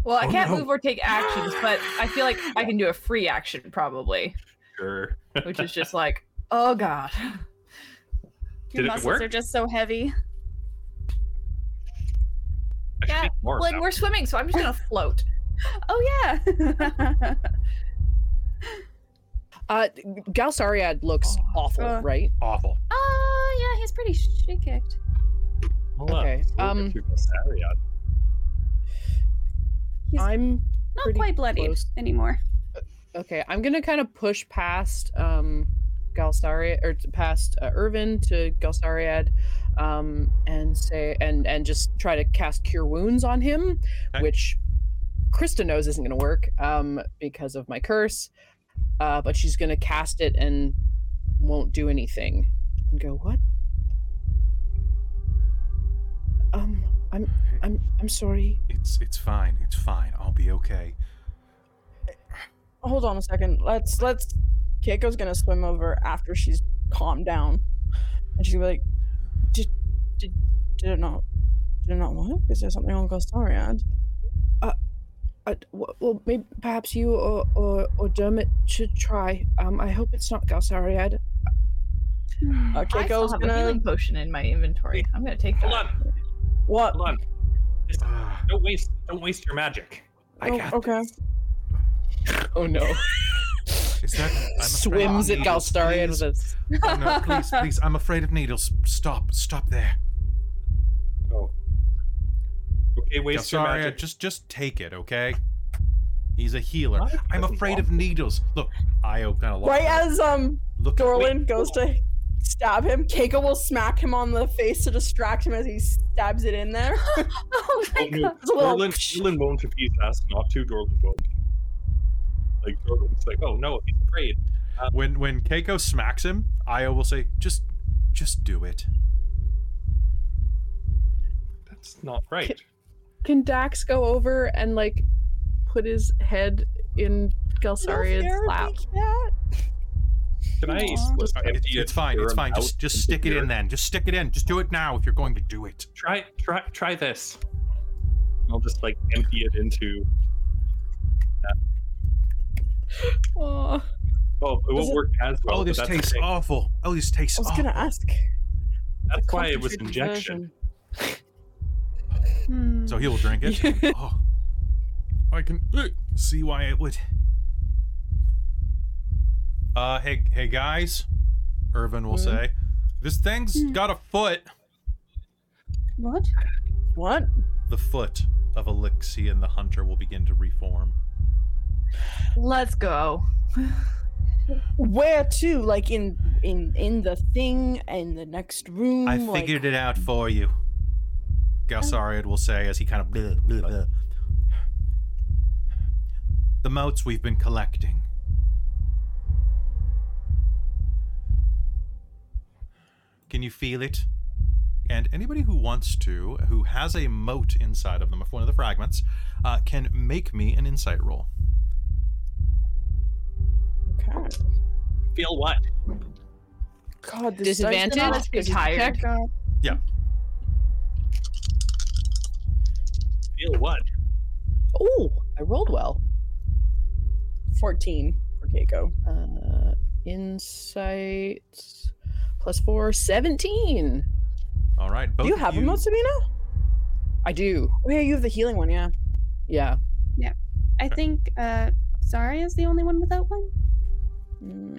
Well, I Oh, can't no. move or take actions, but I feel like I can do a free action probably, Sure. which is just like, oh god. Your Did it muscles work? are just so heavy. Yeah, more Well, now. and we're swimming, so I'm just gonna float. Oh yeah. Uh, Galsariad looks Oh, awful, uh, right? Awful. Oh yeah, he's pretty shit kicked. Hold on. okay, um, Galsariad. He's I'm Not quite bloodied close. anymore. okay. I'm gonna kind of push past um Galsariad or past uh, Irvin to Galsariad, um, and say and and just try to cast Cure Wounds on him, Okay. which Christa knows isn't gonna work um because of my curse, uh, but she's gonna cast it and won't do anything. And go what? Um, I'm I'm I'm sorry. It's it's fine. It's fine. I'll be okay. Hold on a second. Let's let's. Kaeko's gonna swim over after she's calmed down, and she's gonna be like, Did it not? Did it not work? Is there something on Galsariad? Uh, w- well, maybe perhaps you or, or or Dermot should try. Um, I hope it's not Galsariad. Uh, I still have a gonna. healing potion in my inventory. I'm gonna take that. Hold on, What? hold on. Just Ah, don't waste, don't waste your magic. I Oh, got okay. this. Oh no. is that I'm Swims at needles, Galsariad with a Oh, no, please, please. I'm afraid of needles. Stop, stop there. Oh. Okay, waste your magic. just just take it, okay? He's a healer. I'm afraid of needles. Look, Io kind of Right as um look. Dorlen goes to stab him, Kaeko will smack him on the face to distract him as he stabs it in there. oh my Oh, no. god. It's a little- Dorlen, Dorlen won't if he's asked not to. Dorlen won't. Like Dorlen's like, oh no, he's afraid. Uh, when when Kaeko smacks him, Io will say, "Just, just do it." That's not right. Can Dax go over and like put his head in Galsariad's lap? Can I? Aw. let's It- it's fine. It's fine. Just just stick it in then. Just stick it in. Just do it now if you're going to do it. Try, try, try this. I'll just like empty it into. Aw. Oh, it won't it- work as well. oh, this tastes okay. awful. Oh, this tastes I was awful. gonna ask. That's why it was injection. Hmm. So he will drink it. oh, I can uh, see why it would. Uh, hey, hey guys, Irvin will Hmm? say, this thing's Hmm. got a foot. What? What? The foot of Alyxian the hunter will begin to reform. Let's go. Where to? Like in in in the thing in the next room? I like- figured it out for you. Galsariad will say as he kind of. Blah, blah, blah. The motes we've been collecting. Can you feel it? And anybody who wants to, who has a moat inside of them, of one of the fragments, uh, can make me an insight roll. Okay. Feel what? God, this Disadvantage? not- Let's Because tired. check- God. Feel what? Oh, I rolled well. Fourteen for Kaeko. Uh, insight plus four, 17. All right. Both Do you of have a moat, Sabina? I do. Oh yeah, you have the healing one. Yeah. Yeah. Yeah. I think uh Xarria is the only one without one.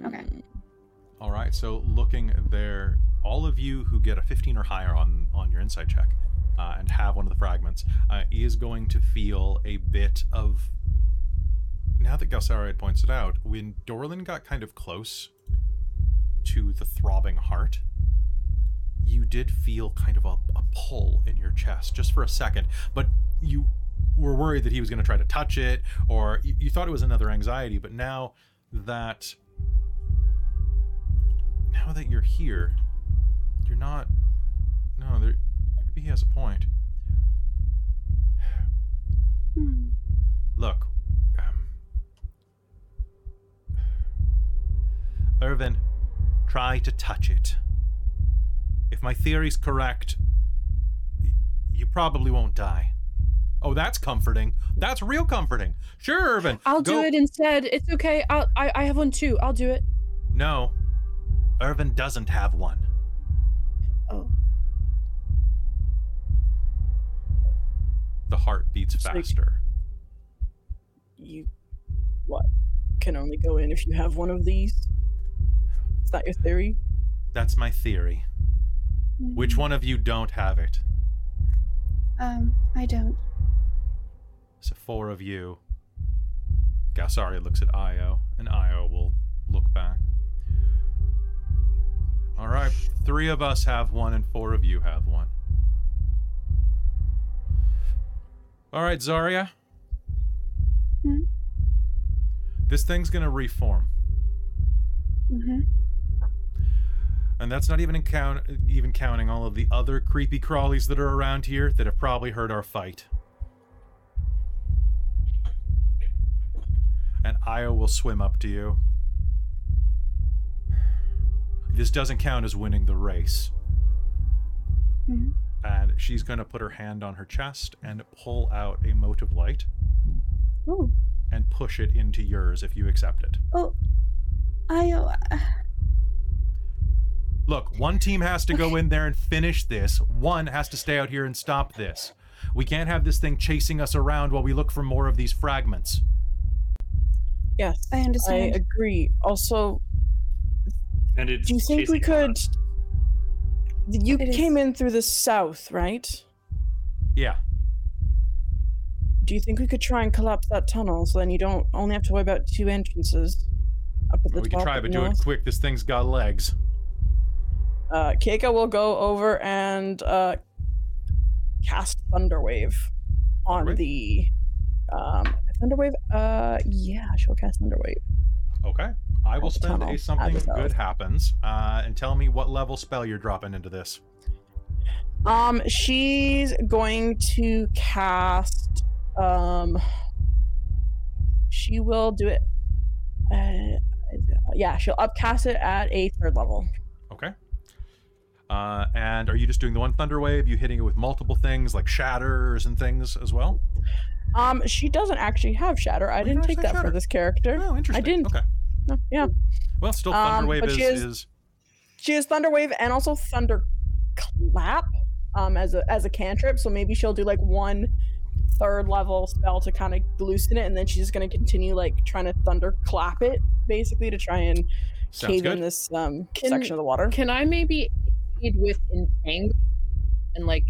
Okay. Mm, All right. So looking there, all of you who get a 15 or higher on on your insight check uh, and have one of the fragments uh, is going to feel a bit of. Now that Galsariad points it out, when Dorlen got kind of close to the throbbing heart, you did feel kind of a, a pull in your chest just for a second, but you were worried that he was going to try to touch it, or you, you thought it was another anxiety. But now that now that you're here, you're not. No, there. Maybe he has a point. Hmm. Look, um, Irvin, try to touch it. If my theory's correct, you probably won't die. Oh, that's comforting. That's real comforting. Sure, Irvin. I'll go- do it instead. It's okay. I'll, I, I have one too. I'll do it. No, Irvin doesn't have one. Oh. The heart beats It's like- faster. You what? Can only go in if you have one of these. Is that your theory? That's my theory. Which one of you don't have it? Um, I don't. So four of you. Galsariad looks at Io, and Io will look back. All right, three of us have one, and four of you have one. All right, Xarria. Hmm? This thing's gonna reform, Mm-hmm. and that's not even count, even counting all of the other creepy crawlies that are around here that have probably heard our fight. and Io will swim up to you. This doesn't count as winning the race. Mhm. And she's going to put her hand on her chest and pull out a motive light Oh, and push it into yours if you accept it. oh, I. Uh, Look, one team has to go in there and finish this. One has to stay out here and stop this. We can't have this thing chasing us around while we look for more of these fragments. Yes, I understand. I agree. Also, And it's do you think we could? us. You It is- came in through the south, right? Yeah. Do you think we could try and collapse that tunnel so then you don't only have to worry about two entrances up at the we top? can try, but do it quick. This thing's got legs. Uh, Kaeko will go over and uh, cast Thunderwave on Thunderwave? the um, Thunderwave. Uh, yeah, she'll cast Thunderwave. Okay. I will spend tunnel, a something good happens uh, and tell me what level spell you're dropping into this. Um, she's going to cast. Um, she will do it. Uh, yeah, she'll upcast it at a third level. Okay. Uh, and are you just doing the one thunder wave? You hitting it with multiple things like shatters and things as well? Um, she doesn't actually have shatter. I you didn't take that shatter. for this character. Oh, interesting. I didn't. Okay. No, yeah, Well, still Um, thunder is, she is- is she has Thunderwave and also Thunderclap um, as a as a cantrip. So maybe she'll do like one third level spell to kind of loosen it, and then she's just gonna continue like trying to thunderclap it basically to try and sounds cave good. in this um, Can- section of the water. Can I maybe aid with entangle and like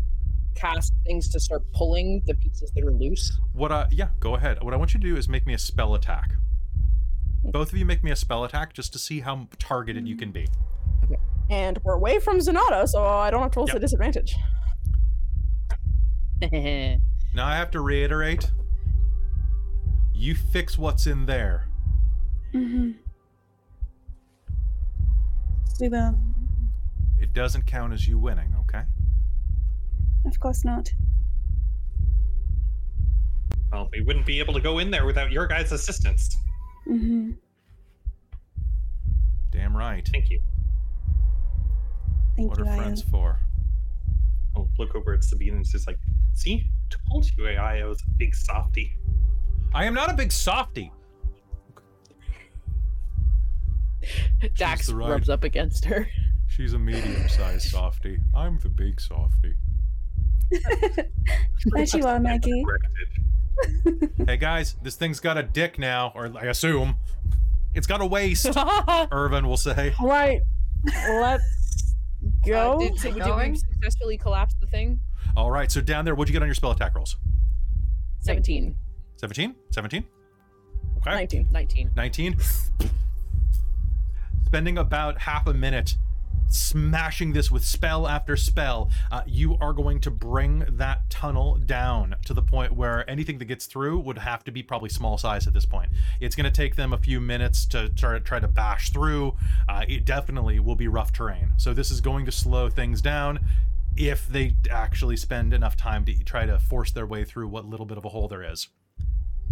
cast things to start pulling the pieces that are loose? What? Uh, yeah, go ahead. What I want you to do is make me a spell attack. Both of you make me a spell attack just to see how targeted you can be. And we're away from Zenada, so I don't have to roll Yep. a disadvantage. Now I have to reiterate. You fix what's in there. mm-hmm. We will. It doesn't count as you winning, okay? Of course not. Well, we wouldn't be able to go in there without your guys' assistance. Mm-hmm. Damn right. Thank you. Thank What you, are Aya. friends for? I'll look over at Sabine and she's like, see? Told you AI was a big softy. I am not a big softy. Dax the right- rubs up against her. She's a medium-sized softy. I'm the big softy. As you are, Maggie. Corrected. Hey guys, this thing's got a dick now, or I assume. It's got a waist, Irvin will say. All right, let's go. Uh, did, so did we Going? successfully collapse the thing? All right, so down there, what'd you get on your spell attack rolls? 17. 17? 17? Okay. 19. 19. 19. Spending about half a minute smashing this with spell after spell, uh, you are going to bring that tunnel down to the point where anything that gets through would have to be probably small size at this point. It's going to take them a few minutes to try to, try to bash through. Uh, it definitely will be rough terrain. So this is going to slow things down if they actually spend enough time to try to force their way through what little bit of a hole there is.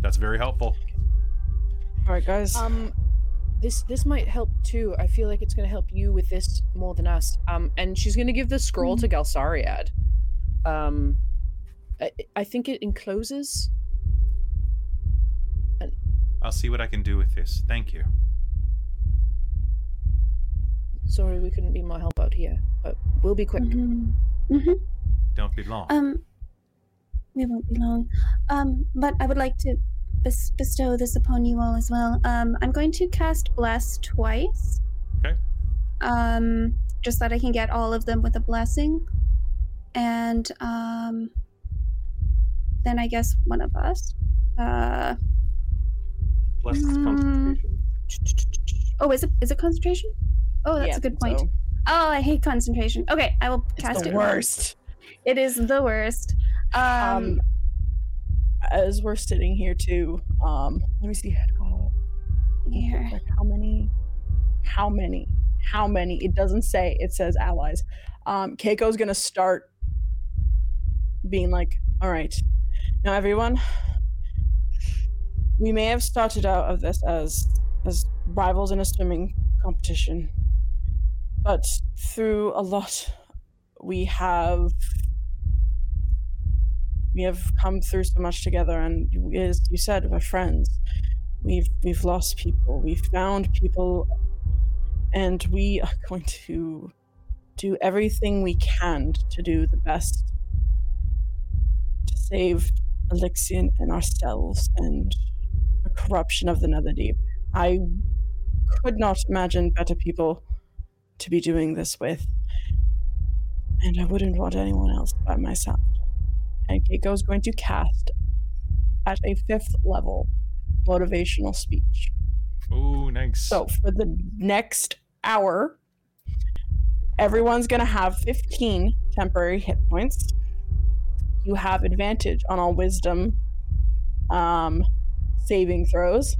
That's very helpful. All right, guys. Um, this this might help too. I feel like it's gonna help you with this more than us. Um, and she's gonna give the scroll to Galsariad. Um, I, I think it encloses. I'll see what I can do with this. Thank you. Sorry, we couldn't be more help out here, but we'll be quick. Mhm. Mhm. Don't be long. Um, we won't be long. Um, but I would like to bes- bestow this upon you all as well. Um, I'm going to cast Bless twice. Okay. Um, just that I can get all of them with a blessing, and um, then I guess one of us. Uh, Less Mm. concentration. oh, is it is it concentration? Oh, that's Yeah, a good point. so Oh, I hate concentration. Okay, I will it's cast the it. once. worst. It is the worst. Um, Um, as we're sitting here too, um, let me see. Oh, here. like how many? How many? How many? It doesn't say. It says allies. Um, Kaeko's gonna start being like, "All right, now everyone, we may have started out of this as as rivals in a swimming competition, but through a lot, we have we have come through so much together, and as you said, we're friends. We've we've lost people. We've found people, and we are going to do everything we can to do the best to save Alyxian and ourselves and the corruption of the Netherdeep. I could not imagine better people to be doing this with, and I wouldn't want anyone else by my side. And Kaeko is going to cast at a fifth level motivational speech. Oh, nice. So for the next hour, everyone's going to have 15 temporary hit points. You have advantage on all wisdom um, saving throws.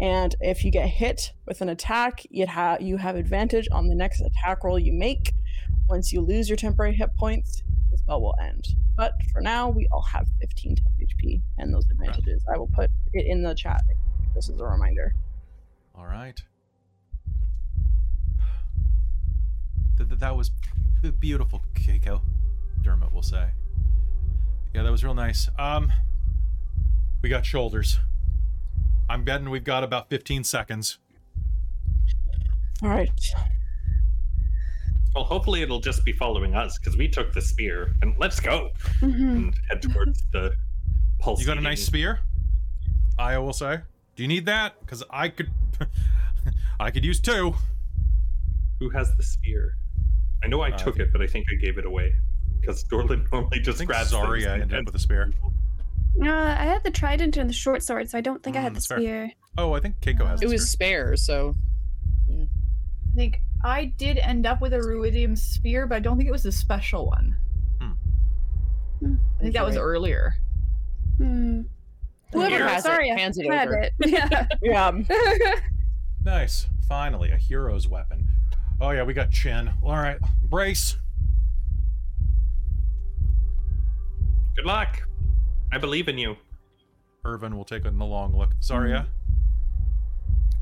And if you get hit with an attack, you'd have you have advantage on the next attack roll you make. Once you lose your temporary hit points, the spell will end. But for now, we all have 15 temp HP and those advantages. I will put it in the chat. This is a reminder. All right. Th- th- that was b- beautiful, Kaeko. Dermot will say. Yeah, that was real nice. Um, we got shoulders. I'm betting we've got about 15 seconds. All right. Well, hopefully it'll just be following us because we took the spear and let's go Mhm. and head towards the pulse. You got a nice spear. I will say. Do you need that? Because I could, I could use two. Who has the spear? I know I Uh, took it, but I think I gave it away because Dorlen normally I just think grabs things Xarria and- ended up with a spear. Uh, I had the trident and the short sword, so I don't think I Mm, had the that's fair. spear. Oh, I think Kaeko has. It the was spare, so Yeah. I think I did end up with a Ruidium spear, but I don't think it was a special one. Hmm. I think that was earlier. Hmm. Whoever Here, has sorry, it hands it had over. it. Yeah. Yeah. Nice. Finally, a hero's weapon. Oh yeah, we got chin. All right, brace. Good luck. I believe in you. Irvin will take a long look. Xarria.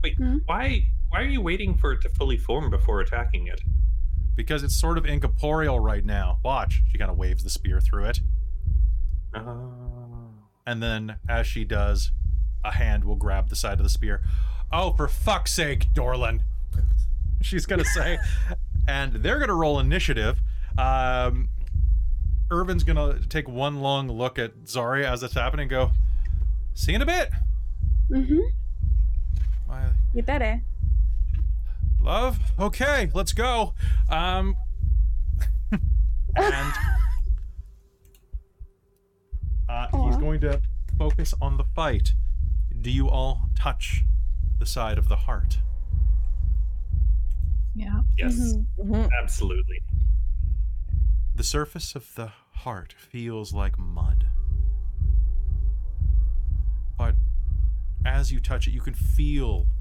Wait, Hmm? why? Why are you waiting for it to fully form before attacking it? because it's sort of incorporeal right now. Watch. She kind of waves the spear through it. Oh. And then, as she does, a hand will grab the side of the spear. Oh, for fuck's sake, Dorlen. She's going to say. and they're going to roll initiative. Um, Irvin's going to take one long look at Xarria as it's happening and go, See you in a bit. mm-hmm. You better. Love. Okay, let's go. Um, and uh, he's going to focus on the fight. Do you all touch the side of the heart? Yeah. Yes, Mhm. Mhm. absolutely. The surface of the heart feels like mud. But as you touch it, you can feel the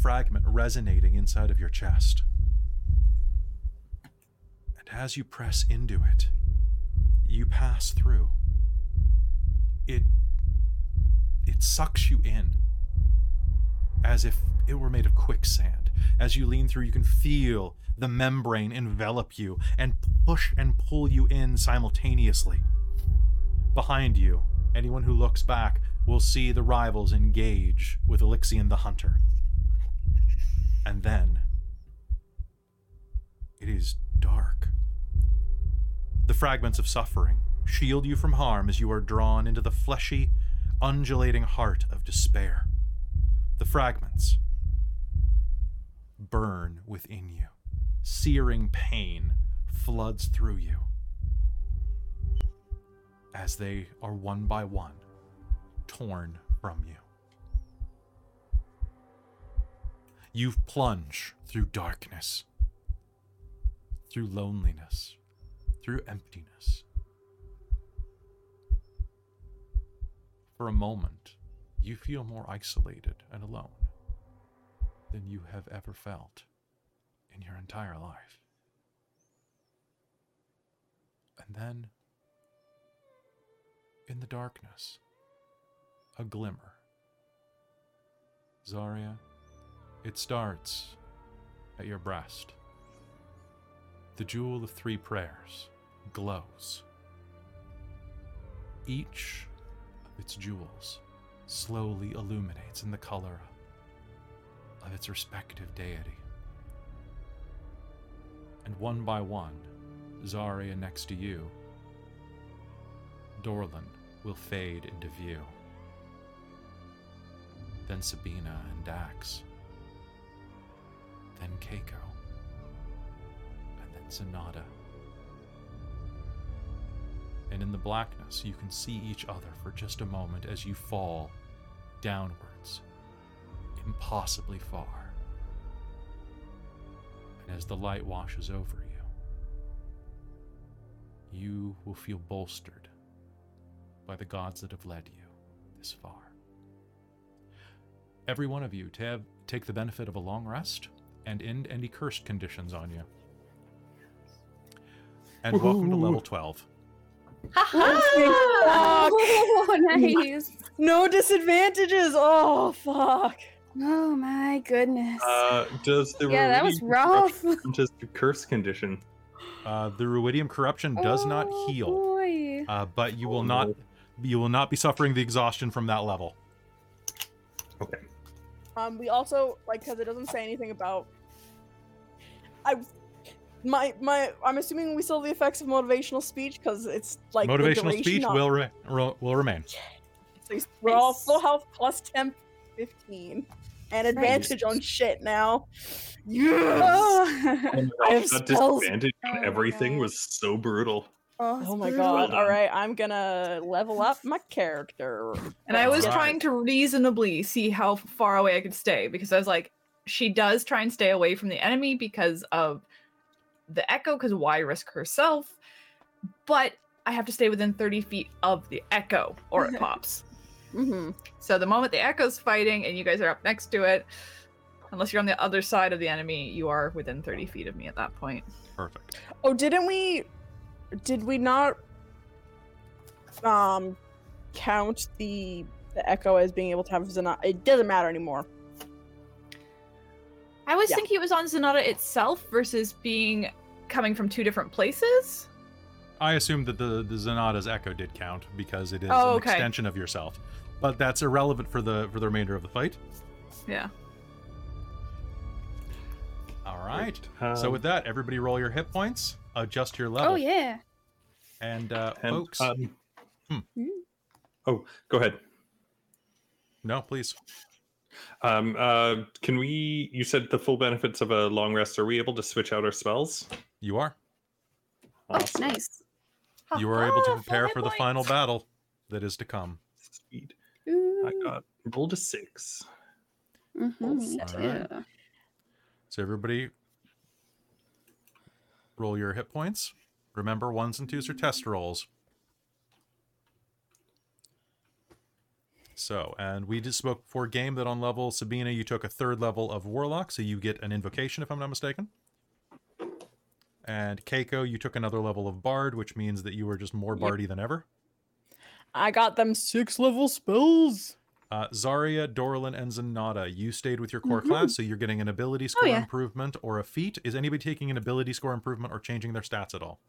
fragment resonating inside of your chest. And as you press into it, you pass through. It it sucks you in as if it were made of quicksand. As you lean through, you can feel the membrane envelop you and push and pull you in simultaneously. Behind you, anyone who looks back will see the rivals engage with Alyxian the Hunter. And then it is dark. The fragments of suffering shield you from harm as you are drawn into the fleshy, undulating heart of despair. The fragments burn within you. Searing pain floods through you as they are one by one torn from you. You plunge through darkness, through loneliness, through emptiness. For a moment, you feel more isolated and alone than you have ever felt in your entire life. And then, in the darkness, a glimmer. Xarria, it starts at your breast. the jewel of three prayers glows. Each of its jewels slowly illuminates in the color of its respective deity. And one by one, Xarria next to you, Dorlen will fade into view. Then Sabina and Dax. Then Kaeko. And then Zenada. And in the blackness, you can see each other for just a moment as you fall downwards, impossibly far. And as the light washes over you, you will feel bolstered by the gods that have led you this far. Every one of you tab, take the benefit of a long rest and end any cursed conditions on you. And welcome to level 12. Oh, nice. No disadvantages. Oh fuck. Oh my goodness. Uh, does the yeah, that was rough. Just a curse condition. Uh, the Ruidium corruption does not Oh, heal, Boy. uh, but you will Oh, not no. you will not be suffering the exhaustion from that level. Okay. Um, we also like because it doesn't say anything about. I, my my, I'm assuming we still have the effects of motivational speech because it's like Motivational speech not- will re- ro- will remain. So we're all full health plus temp, fifteen, and advantage on shit now. Yes. Oh. I have that spells. disadvantage Oh on everything God. was so brutal. Oh my god! All right, I'm gonna level up my character. And I was Right. trying to reasonably see how far away I could stay because I was like, she does try and stay away from the enemy because of the echo, because why risk herself? But I have to stay within 30 feet of the echo or it pops. Mm-hmm. So the moment the echo's fighting and you guys are up next to it, unless you're on the other side of the enemy, you are within 30 feet of me at that point. Perfect. Oh, didn't we? Did we not? Um, count the the echo as being able to have Zenada? It doesn't matter anymore. I was Yeah. thinking it was on Zenada itself versus being coming from two different places. I assume that the the Zenada's echo did count because it is Oh, an okay. extension of yourself, but that's irrelevant for the for the remainder of the fight. Yeah. All right. Um, so with that, everybody roll your hit points, adjust your level, oh yeah. and uh, and, folks. um, Hmm. Oh, go ahead. no, please. Um, uh, can we? You said the full benefits of a long rest. Are we able to switch out our spells? You are. Awesome. Nice. You are able to prepare for the final battle that is to come. Sweet. I got rolled a six. Mhm, me Alright. too. So everybody, roll your hit points. Remember, ones and twos are test rolls. So, and we just spoke before game that on level Sabina, you took a third level of Warlock, so you get an invocation, if I'm not mistaken. And Kaeko, you took another level of Bard, which means that you were just more Yep. bardy than ever. I got them six level spells. Uh, Xarria, Dorlen, and Zenada, you stayed with your core Mhm. class, so you're getting an ability score yeah. improvement or a feat. Is anybody taking an ability score improvement or changing their stats at all?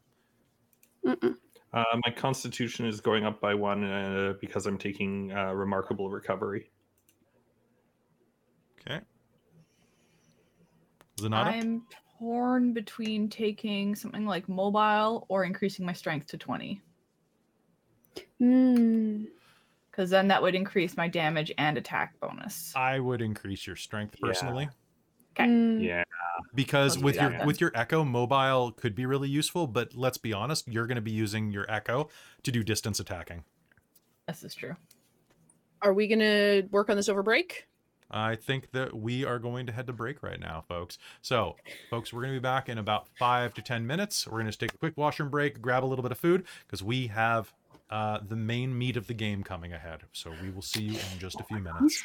Mm-mm. Uh, my constitution is going up by one uh, because I'm taking uh, remarkable recovery. Okay. Zenada? I'm torn between taking something like mobile or increasing my strength to 20. Hmm. Because then that would increase my damage and attack bonus. I would increase your strength Yeah. personally Okay. Mm. Yeah. because Let's with your then. with your echo mobile could be really useful, but let's be honest, you're going to be using your echo to do distance attacking. This is true. Are we gonna work on this over break? I think that we are going to head to break right now, folks. So, folks, we're going to be back in about five to 10 minutes. We're going to just take a quick washroom break, grab a little bit of food, because we have uh, the main meat of the game coming ahead. So, we will see you in just a few minutes.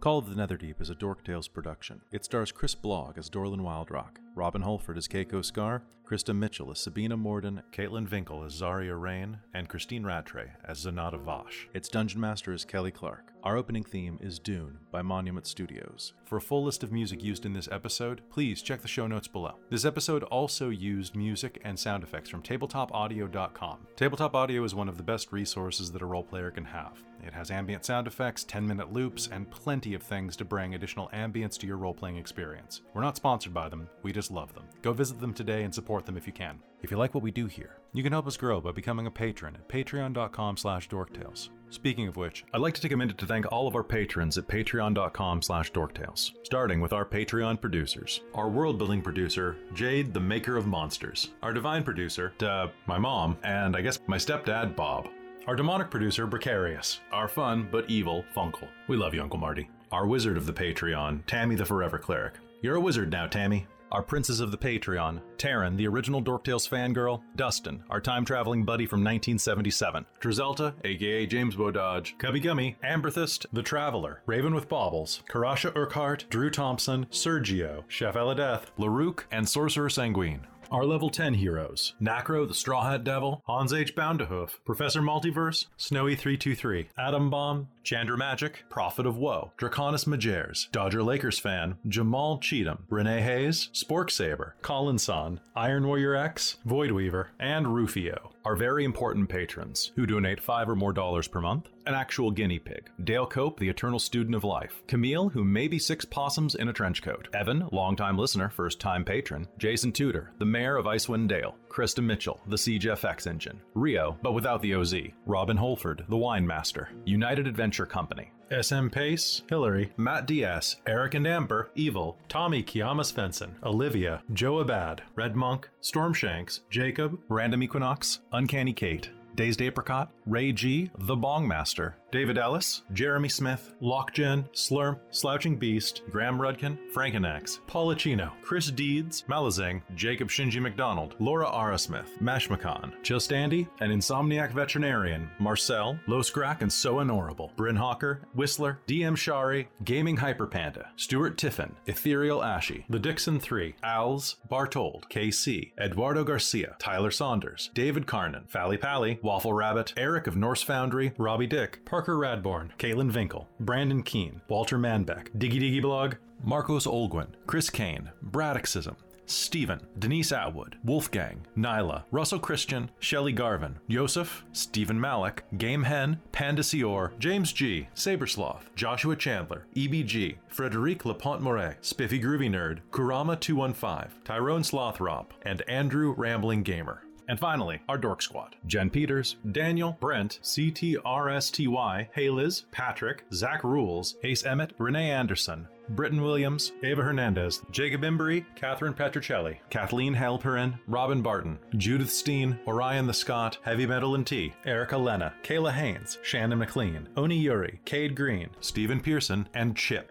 Call of the Netherdeep is a Dork Tales production. It stars Chris Blogg as Dorlen Wildrock, Robin Holford as Kaeko Skaar, Christa Mitchell as Sabina Moorden, Caitlan Vinkle as Xarria Rainn, and Christine Rattray as Zenada Vosh. Its Dungeon Master is Kelly Clark. Our opening theme is Dune by Monument Studios. For a full list of music used in this episode, please check the show notes below. This episode also used music and sound effects from tabletopaudio.com. Tabletop Audio is one of the best resources that a role player can have. It has ambient sound effects, 10 minute loops, and plenty of things to bring additional ambience to your role playing experience. We're not sponsored by them, we just love them. Go visit them today and support them if you can. If you like what we do here, you can help us grow by becoming a patron at patreon.com slash dorktales. Speaking of which, I'd like to take a minute to thank all of our patrons at patreon.com slash dorktales, starting with our Patreon producers. Our world building producer, Jade, the maker of monsters. Our divine producer, uh, my mom, and I guess my stepdad, Bob. Our demonic producer, Precarious. Our fun but evil, Funkle. We love you, Uncle Marty. Our wizard of the Patreon, Tammy the Forever Cleric. You're a wizard now, Tammy. Our princes of the Patreon, Taryn, the original Dorktales fangirl, Dustin, our time traveling buddy from 1977, Drizelta, aka James Bododge, Cubby Gummy, Amberthist, The Traveler, Raven with Baubles, Karasha Urquhart, Drew Thompson, Sergio, Chef Eladeth, Larouk, and Sorcerer Sanguine. Our level 10 heroes Nacro, the Straw Hat Devil, Hans H. Boundahoof, Professor Multiverse, Snowy323, Atom Bomb, Chandra Magic, Prophet of Woe, Draconis Majers, Dodger Lakers fan, Jamal Cheatham, Renee Hayes, Spork Saber, Colin Son, Iron Warrior X, Void Weaver, and Rufio. are very important patrons who donate five or more dollars per month. An actual guinea pig. Dale Cope, the eternal student of life. Camille, who may be six possums in a trench coat. Evan, longtime listener, first time patron. Jason Tudor, the mayor of Icewind Dale. Christa Mitchell, the Siege FX engine. Rio, but without the OZ. Robin Holford, the wine master. United Adventure Company. SM Pace, Hillary, Matt Diaz, Eric and Amber, Evil, Tommy Kiama Svensson, Olivia, Joe Abad, Red Monk, Stormshanks, Jacob, Random Equinox, Uncanny Kate, Dazed Apricot, Ray G, The Bong Master, David Ellis, Jeremy Smith, Lockgen, Slurm, Slouching Beast, Graham Rudkin, Frankenax, Paulachino, Chris Deeds, Malazing, Jacob Shinji McDonald, Laura Arasmith, Mashmakan, Just Andy, an Insomniac Veterinarian, Marcel, Loscrack and So Honorable, Bryn Hawker, Whistler, DM Shari, Gaming Hyperpanda, Stuart Tiffin, Ethereal Ashy, The Dixon 3, Owls, Bartold, KC, Eduardo Garcia, Tyler Saunders, David Carnan, Fally Pally, Waffle Rabbit, Eric of Norse Foundry, Robbie Dick, Parker Radborn, Caitlan Vinkle, Brandon Keene, Walter Manbeck, Diggy Diggy Blog, Marcos Olguin, Chris Kane, Braddockism, Stephen, Denise Atwood, Wolfgang, Nyla, Russell Christian, Shelley Garvin, Yosef, Stephen Malik, Game Hen, Panda Sior, James G, Sabersloth, Joshua Chandler, EBG, Frederic Lapont Moret, Spiffy Groovy Nerd, Kurama 215, Tyrone Slothrop, and Andrew Rambling Gamer. And finally, our Dork Squad Jen Peters, Daniel, Brent, CTRSTY, Hey Liz, Patrick, Zach Rules, Ace Emmett, Renee Anderson, Britton Williams, Ava Hernandez, Jacob Embry, Catherine Petricelli, Kathleen Halperin, Robin Barton, Judith Steen, Orion the Scott, Heavy Metal and Tea, Erica Lena, Kayla Haynes, Shannon McLean, Oni Yuri, Cade Green, Stephen Pearson, and Chip.